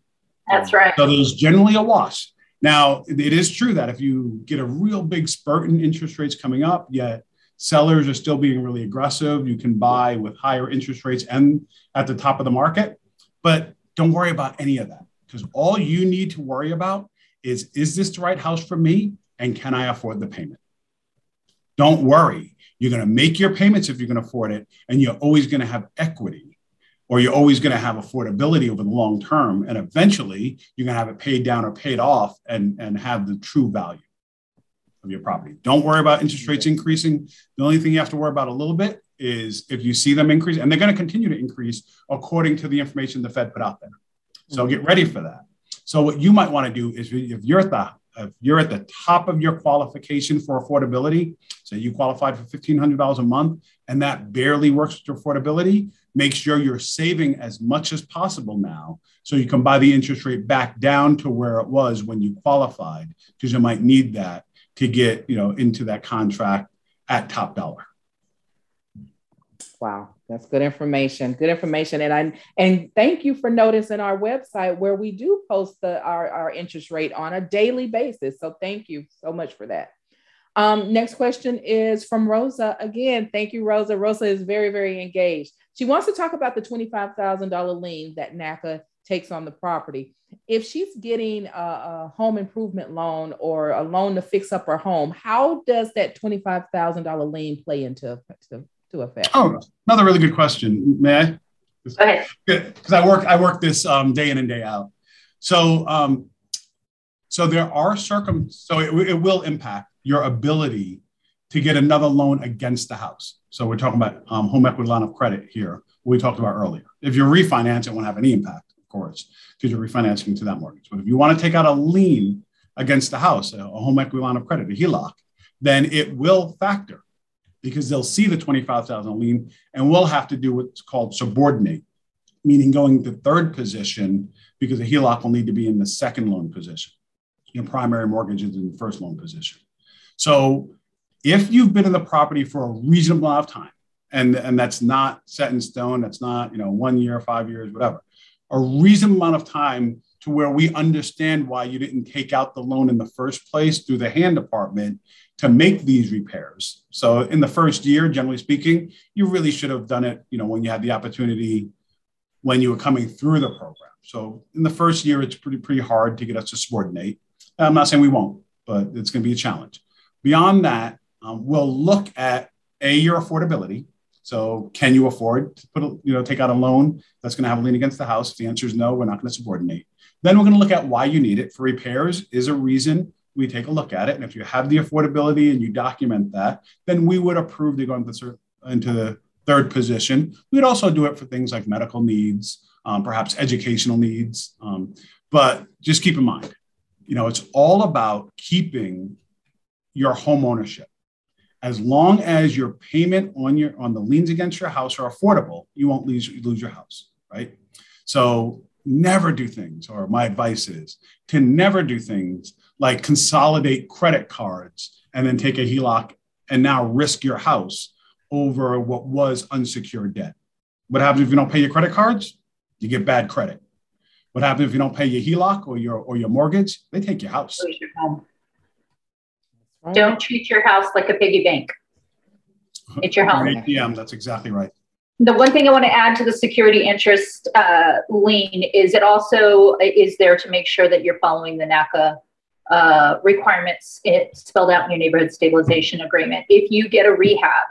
That's right. So there's generally a wash. Now, it is true that if you get a real big spurt in interest rates coming up, yet sellers are still being really aggressive, you can buy with higher interest rates and at the top of the market. But don't worry about any of that because all you need to worry about is is this the right house for me and can I afford the payment? Don't worry. You're going to make your payments if you can afford it, and you're always going to have equity or you're always going to have affordability over the long term. And eventually you're going to have it paid down or paid off and, and have the true value of your property. Don't worry about interest rates increasing. The only thing you have to worry about a little bit is if you see them increase, and they're going to continue to increase according to the information the Fed put out there. So mm-hmm. get ready for that. So what you might want to do is if you're at the if you're at the top of your qualification for affordability, say you qualified for $1,500 a month and that barely works with your affordability, make sure you're saving as much as possible now so you can buy the interest rate back down to where it was when you qualified because you might need that to get you know into that contract at top dollar Wow, that's good information. Good information, and I and thank you for noticing our website where we do post the our, our interest rate on a daily basis. So thank you so much for that. Um, next question is from Rosa. Again, thank you, Rosa. Rosa is very very engaged. She wants to talk about the twenty five thousand dollar lien that NACA takes on the property. If she's getting a, a, home improvement loan or a loan to fix up her home, how does that twenty five thousand dollar lien play into to, to effect? Oh, another really good question. May I? Go ahead. Because I work I work this um, day in and day out. So um, so there are circum so it, it will impact your ability to get another loan against the house. So we're talking about um, home equity line of credit here. We talked about earlier. If you refinance, it won't have any impact, of course, because you're refinancing to that mortgage. But if you want to take out a lien against the house, a, a home equity line of credit, a HELOC, then it will factor because they'll see the 25,000 lien and we'll have to do what's called subordinate, meaning going to third position because the HELOC will need to be in the second loan position. Your primary mortgage is in the first loan position. So if you've been in the property for a reasonable amount of time, and, and that's not set in stone, that's not, you know, one year, five years, whatever, a reasonable amount of time to where we understand why you didn't take out the loan in the first place through the HAND department to make these repairs. So in the first year, generally speaking, you really should have done it, you know, when you had the opportunity when you were coming through the program. So in the first year, it's pretty pretty hard to get us to subordinate. I'm not saying we won't, but it's going to be a challenge. Beyond that, um, we'll look at a your affordability. So can you afford to put a, you know take out a loan that's going to have a lien against the house? If the answer is no, we're not going to subordinate. Then we're going to look at why you need it. For repairs is a reason we take a look at it. And if you have the affordability and you document that, then we would approve to go into, into the third position. We'd also do it for things like medical needs, um, perhaps educational needs. Um, but just keep in mind, you know, it's all about keeping your home ownership. As long as your payment on your on the liens against your house are affordable, you won't lose, lose your house, right? So never do things, or my advice is to never do things like consolidate credit cards and then take a HELOC and now risk your house over what was unsecured debt. What happens if you don't pay your credit cards? You get bad credit. What happens if you don't pay your HELOC or your or your mortgage? They take your house. Your Don't treat your house like a piggy bank. It's your home. ATM, that's exactly right. The one thing I want to add to the security interest uh, lien is it also is there to make sure that you're following the NACA uh, requirements it spelled out in your neighborhood stabilization agreement. If you get a rehab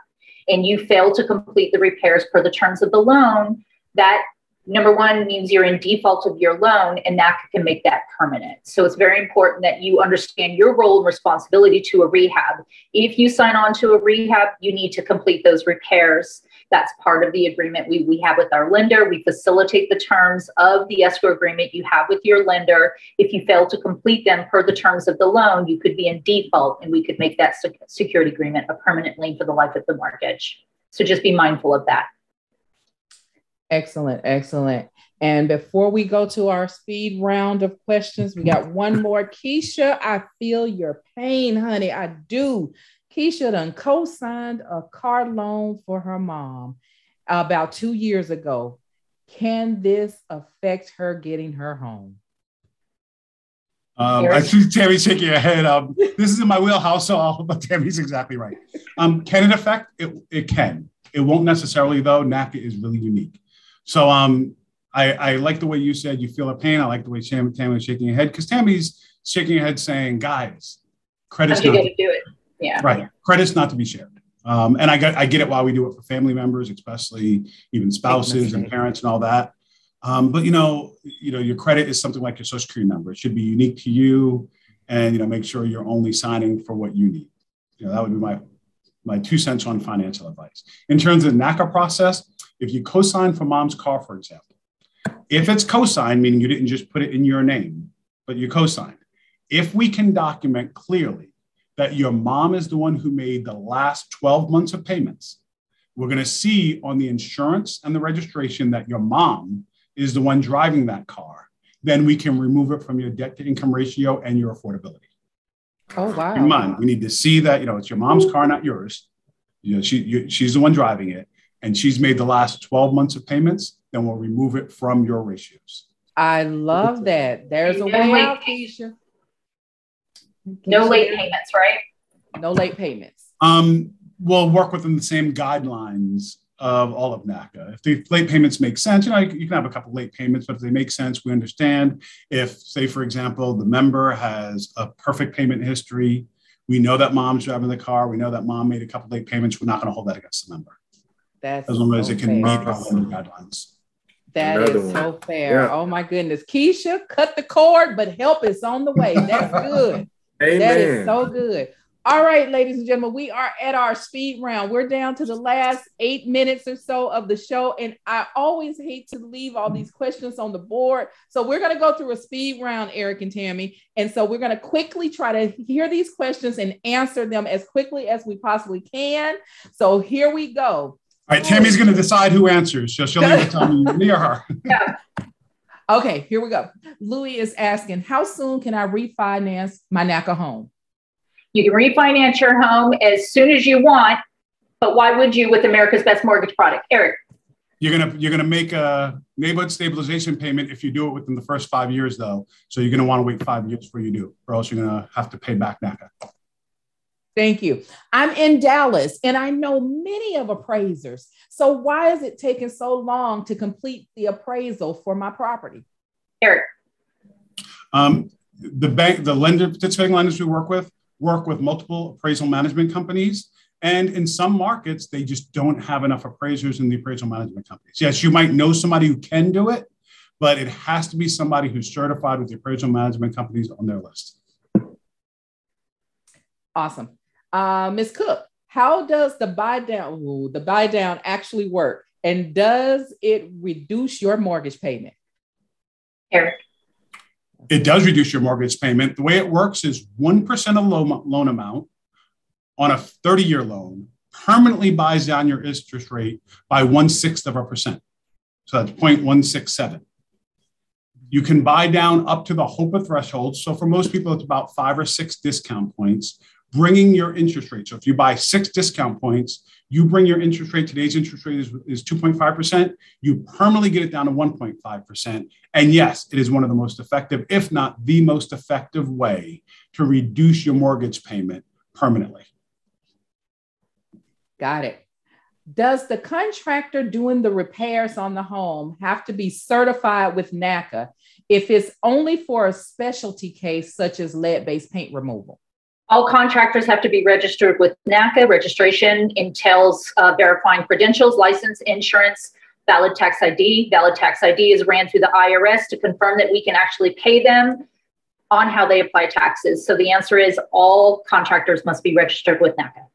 and you fail to complete the repairs per the terms of the loan, that number one means you're in default of your loan and that can make that permanent. So it's very important that you understand your role and responsibility to a rehab. If you sign on to a rehab, you need to complete those repairs that's part of the agreement we, we have with our lender. We facilitate the terms of the escrow agreement you have with your lender. If you fail to complete them per the terms of the loan, you could be in default and we could make that security agreement a permanent lien for the life of the mortgage. So just be mindful of that. Excellent, excellent. And before we go to our speed round of questions, we got one more. Keisha, I feel your pain, honey. I do. Keisha done co-signed a car loan for her mom about two years ago. Can this affect her getting her home? Um, I see Tammy shaking her head. Um, this is in my wheelhouse, so but Tammy's exactly right. Um, can it affect? It, it can. It won't necessarily, though. NACA is really unique. So um, I, I like the way you said you feel a pain. I like the way Tammy, Tammy was shaking her head because Tammy's shaking her head saying, guys, credit's How'd you not. do it? Yeah. Right. Credit's not to be shared. Um, and I get, I get it why we do it for family members, especially even spouses and parents and all that. Um, but you know, you know, your credit is something like your social security number. It should be unique to you, and you know, make sure you're only signing for what you need. You know, that would be my my two cents on financial advice. In terms of the NACA process, if you co-sign for mom's car, for example, if it's co-signed, meaning you didn't just put it in your name, but you co-signed, if we can document clearly that your mom is the one who made the last 12 months of payments, we're going to see on the insurance and the registration that your mom is the one driving that car. Then we can remove it from your debt to income ratio and your affordability. Oh, wow. In mind, we need to see that, you know, it's your mom's car, not yours. You know, she, you, she's the one driving it and she's made the last 12 months of payments, then we'll remove it from your ratios. I love that. There's a way out, Keisha. No late payments, right? No late payments. Um, we'll work within the same guidelines of all of NACA. If the late payments make sense, you know, you, can have a couple late payments, but if they make sense, we understand. If, say, for example, the member has a perfect payment history, we know that mom's driving the car, we know that mom made a couple late payments, we're not going to hold that against the member. That's as long as it can fair. meet all the guidelines. That Another is one. so fair. Yeah. Oh my goodness. Keisha, cut the cord, but help is on the way. That's good. Amen. That is so good. All right, ladies and gentlemen, we are at our speed round. We're down to the last eight minutes or so of the show. And I always hate to leave all these questions on the board. So we're going to go through a speed round, Eric and Tammy. And so we're going to quickly try to hear these questions and answer them as quickly as we possibly can. So here we go. All right, Tammy's going to decide who answers. So she'll either tell me, me or her. Yeah. Okay, here we go. Louis is asking, how soon can I refinance my NACA home? You can refinance your home as soon as you want, but why would you with America's Best Mortgage product? Eric. You're gonna you're gonna make a neighborhood stabilization payment if you do it within the first five years, though. So you're gonna want to wait five years before you do, or else you're gonna have to pay back NACA. Thank you. I'm in Dallas and I know many of appraisers. So why is it taking so long to complete the appraisal for my property? Eric. Um, the bank, the lender, participating lenders we work with, work with multiple appraisal management companies. And in some markets, they just don't have enough appraisers in the appraisal management companies. Yes, you might know somebody who can do it, but it has to be somebody who's certified with the appraisal management companies on their list. Awesome. Uh, Ms. Cook, how does the buy down rule, the buy down actually work? And does it reduce your mortgage payment? Eric. It does reduce your mortgage payment. The way it works is 1% of loan, loan amount on a 30 year loan permanently buys down your interest rate by one sixth of a percent. So that's 0.167. You can buy down up to the HOEPA threshold. So for most people, it's about five or six discount points bringing your interest rate. So if you buy six discount points, you bring your interest rate, today's interest rate is, is 2.5%, you permanently get it down to 1.5%. And yes, it is one of the most effective, if not the most effective way to reduce your mortgage payment permanently. Got it. Does the contractor doing the repairs on the home have to be certified with NACA if it's only for a specialty case such as lead based paint removal? All contractors have to be registered with NACA. Registration entails uh, verifying credentials, license, insurance, valid tax ID. Valid tax ID is ran through the IRS to confirm that we can actually pay them on how they apply taxes. So the answer is all contractors must be registered with NACA.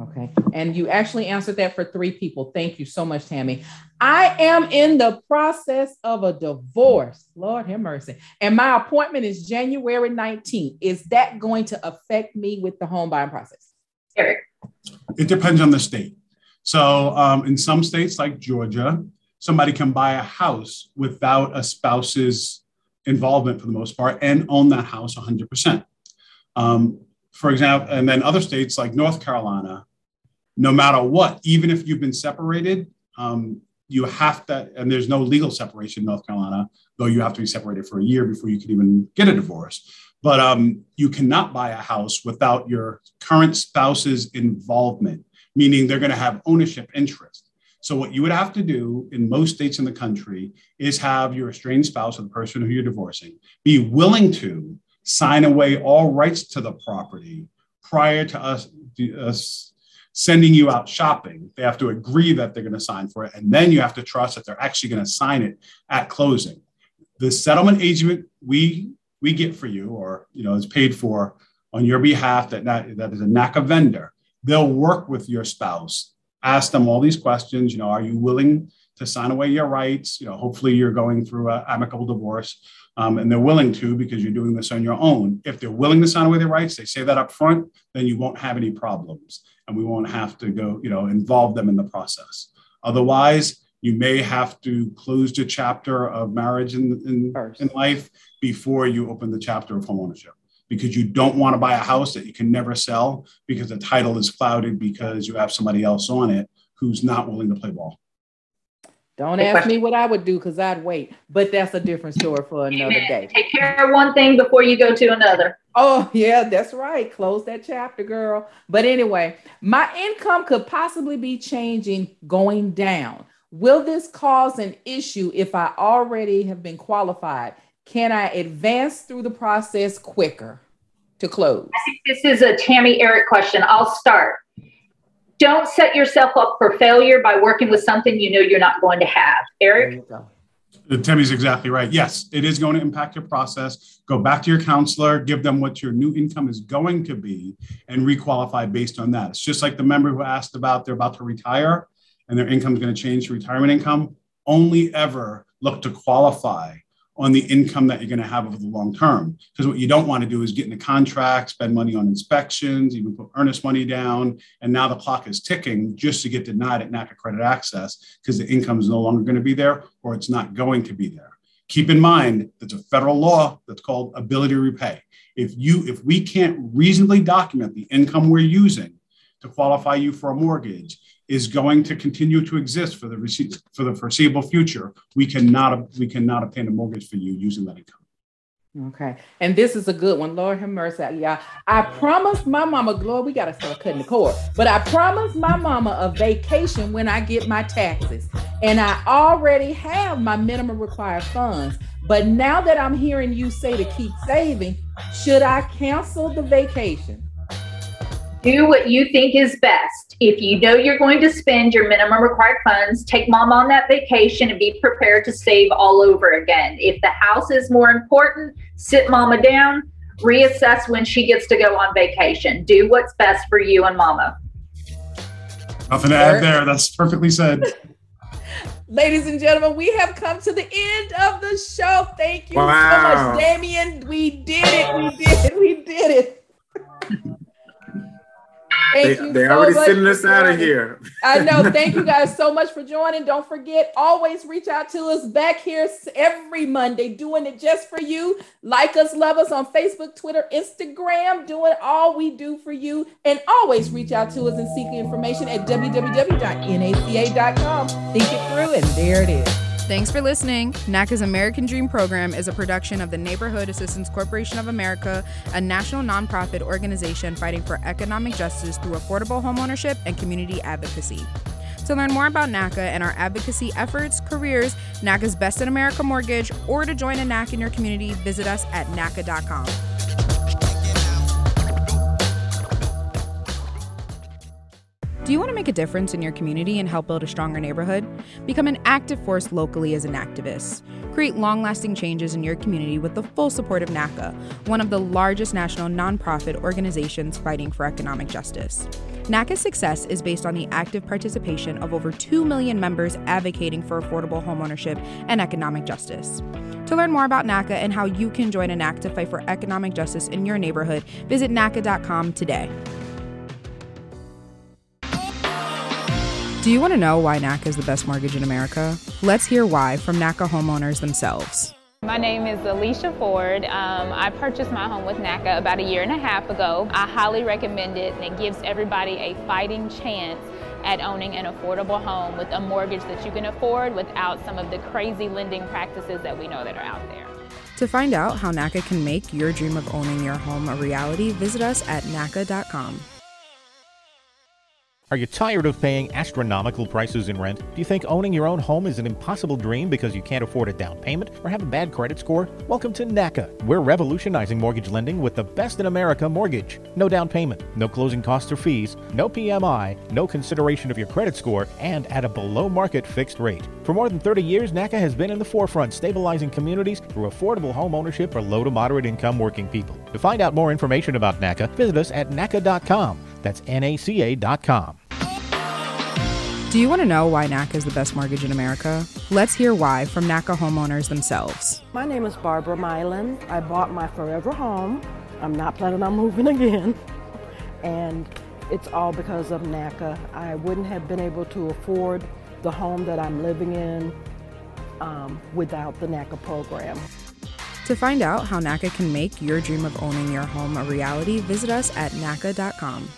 Okay. And you actually answered that for three people. Thank you so much, Tammy. I am in the process of a divorce. Lord have mercy. And my appointment is January 19th. Is that going to affect me with the home buying process? Eric. It depends on the state. So, um, in some states like Georgia, somebody can buy a house without a spouse's involvement for the most part and own that house 100%. Um, for example, and then other states like North Carolina, no matter what, even if you've been separated, um, you have to, and there's no legal separation in North Carolina, though you have to be separated for a year before you can even get a divorce. But um, you cannot buy a house without your current spouse's involvement, meaning they're going to have ownership interest. So, what you would have to do in most states in the country is have your estranged spouse or the person who you're divorcing be willing to sign away all rights to the property prior to us, us sending you out shopping. They have to agree that they're going to sign for it. And then you have to trust that they're actually going to sign it at closing. The settlement agent we we get for you, or you know, is paid for on your behalf that, that, that is a NACA vendor. They'll work with your spouse, ask them all these questions. You know, are you willing to sign away your rights? You know, hopefully you're going through an amicable divorce um, and they're willing to because you're doing this on your own. If they're willing to sign away their rights, they say that up front, then you won't have any problems and we won't have to go, you know, involve them in the process. Otherwise, you may have to close the chapter of marriage in, in, in life before you open the chapter of homeownership because you don't want to buy a house that you can never sell because the title is clouded because you have somebody else on it who's not willing to play ball. Don't ask me what I would do because I'd wait, but that's a different story for another Amen. day. Take care of one thing before you go to another. Oh, yeah, that's right. Close that chapter, girl. But anyway, my income could possibly be changing going down. Will this cause an issue if I already have been qualified? Can I advance through the process quicker to close? I think this is a Tammy Eric question. I'll start don't set yourself up for failure by working with something you know you're not going to have. Eric? Tammy's exactly right. Yes, it is going to impact your process. Go back to your counselor, give them what your new income is going to be, and requalify based on that. It's just like the member who asked about they're about to retire and their income is going to change to retirement income. Only ever look to qualify on the income that you're going to have over the long term. Because what you don't want to do is get in a contract, spend money on inspections, even put earnest money down, and now the clock is ticking just to get denied at NACA credit access because the income is no longer going to be there or it's not going to be there. Keep in mind there's a federal law that's called ability to repay. If you if we can't reasonably document the income we're using to qualify you for a mortgage, is going to continue to exist for the for the foreseeable future. We cannot we cannot obtain a mortgage for you using that income. Okay. And this is a good one. Lord have mercy. Yeah. I promised my mama, Lord, we got to start cutting the cord. But I promised my mama a vacation when I get my taxes. And I already have my minimum required funds. But now that I'm hearing you say to keep saving, should I cancel the vacation? Do what you think is best. If you know you're going to spend your minimum required funds, take mom on that vacation and be prepared to save all over again. If the house is more important, sit mama down, reassess when she gets to go on vacation. Do what's best for you and mama. Nothing to add there. That's perfectly said. Ladies and gentlemen, we have come to the end of the show. Thank you wow. so much, Damien. We did it. We did it. We did it. Thank they, you they so already sending us out of here. I know. Thank you guys so much for joining. Don't forget, always reach out to us back here every Monday, doing it just for you. Like us, love us on Facebook, Twitter, Instagram, doing all we do for you. And always reach out to us and seek information at www.naca.com. Think it through, and there it is. Thanks for listening. NACA's American Dream Program is a production of the Neighborhood Assistance Corporation of America, a national nonprofit organization fighting for economic justice through affordable homeownership and community advocacy. To learn more about NACA and our advocacy efforts, careers, NACA's Best in America Mortgage, or to join a NAC in your community, visit us at NACA.com. Do you want to make a difference in your community and help build a stronger neighborhood? Become an active force locally as an activist. Create long lasting changes in your community with the full support of NACA, one of the largest national nonprofit organizations fighting for economic justice. NACA's success is based on the active participation of over 2 million members advocating for affordable homeownership and economic justice. To learn more about NACA and how you can join a NAC to fight for economic justice in your neighborhood, visit NACA.com today. Do you want to know why NACA is the best mortgage in America? Let's hear why from NACA homeowners themselves. My name is Alicia Ford. Um, I purchased my home with NACA about a year and a half ago. I highly recommend it, and it gives everybody a fighting chance at owning an affordable home with a mortgage that you can afford without some of the crazy lending practices that we know that are out there. To find out how NACA can make your dream of owning your home a reality, visit us at NACA.com. Are you tired of paying astronomical prices in rent? Do you think owning your own home is an impossible dream because you can't afford a down payment or have a bad credit score? Welcome to NACA. We're revolutionizing mortgage lending with the best in America mortgage. No down payment, no closing costs or fees, no PMI, no consideration of your credit score, and at a below market fixed rate. For more than 30 years, NACA has been in the forefront stabilizing communities through affordable home ownership for low to moderate income working people. To find out more information about NACA, visit us at NACA.com. That's NACA.com. Do you want to know why NACA is the best mortgage in America? Let's hear why from NACA homeowners themselves. My name is Barbara Mylan. I bought my forever home. I'm not planning on moving again. And it's all because of NACA. I wouldn't have been able to afford the home that I'm living in um, without the NACA program. To find out how NACA can make your dream of owning your home a reality, visit us at NACA.com.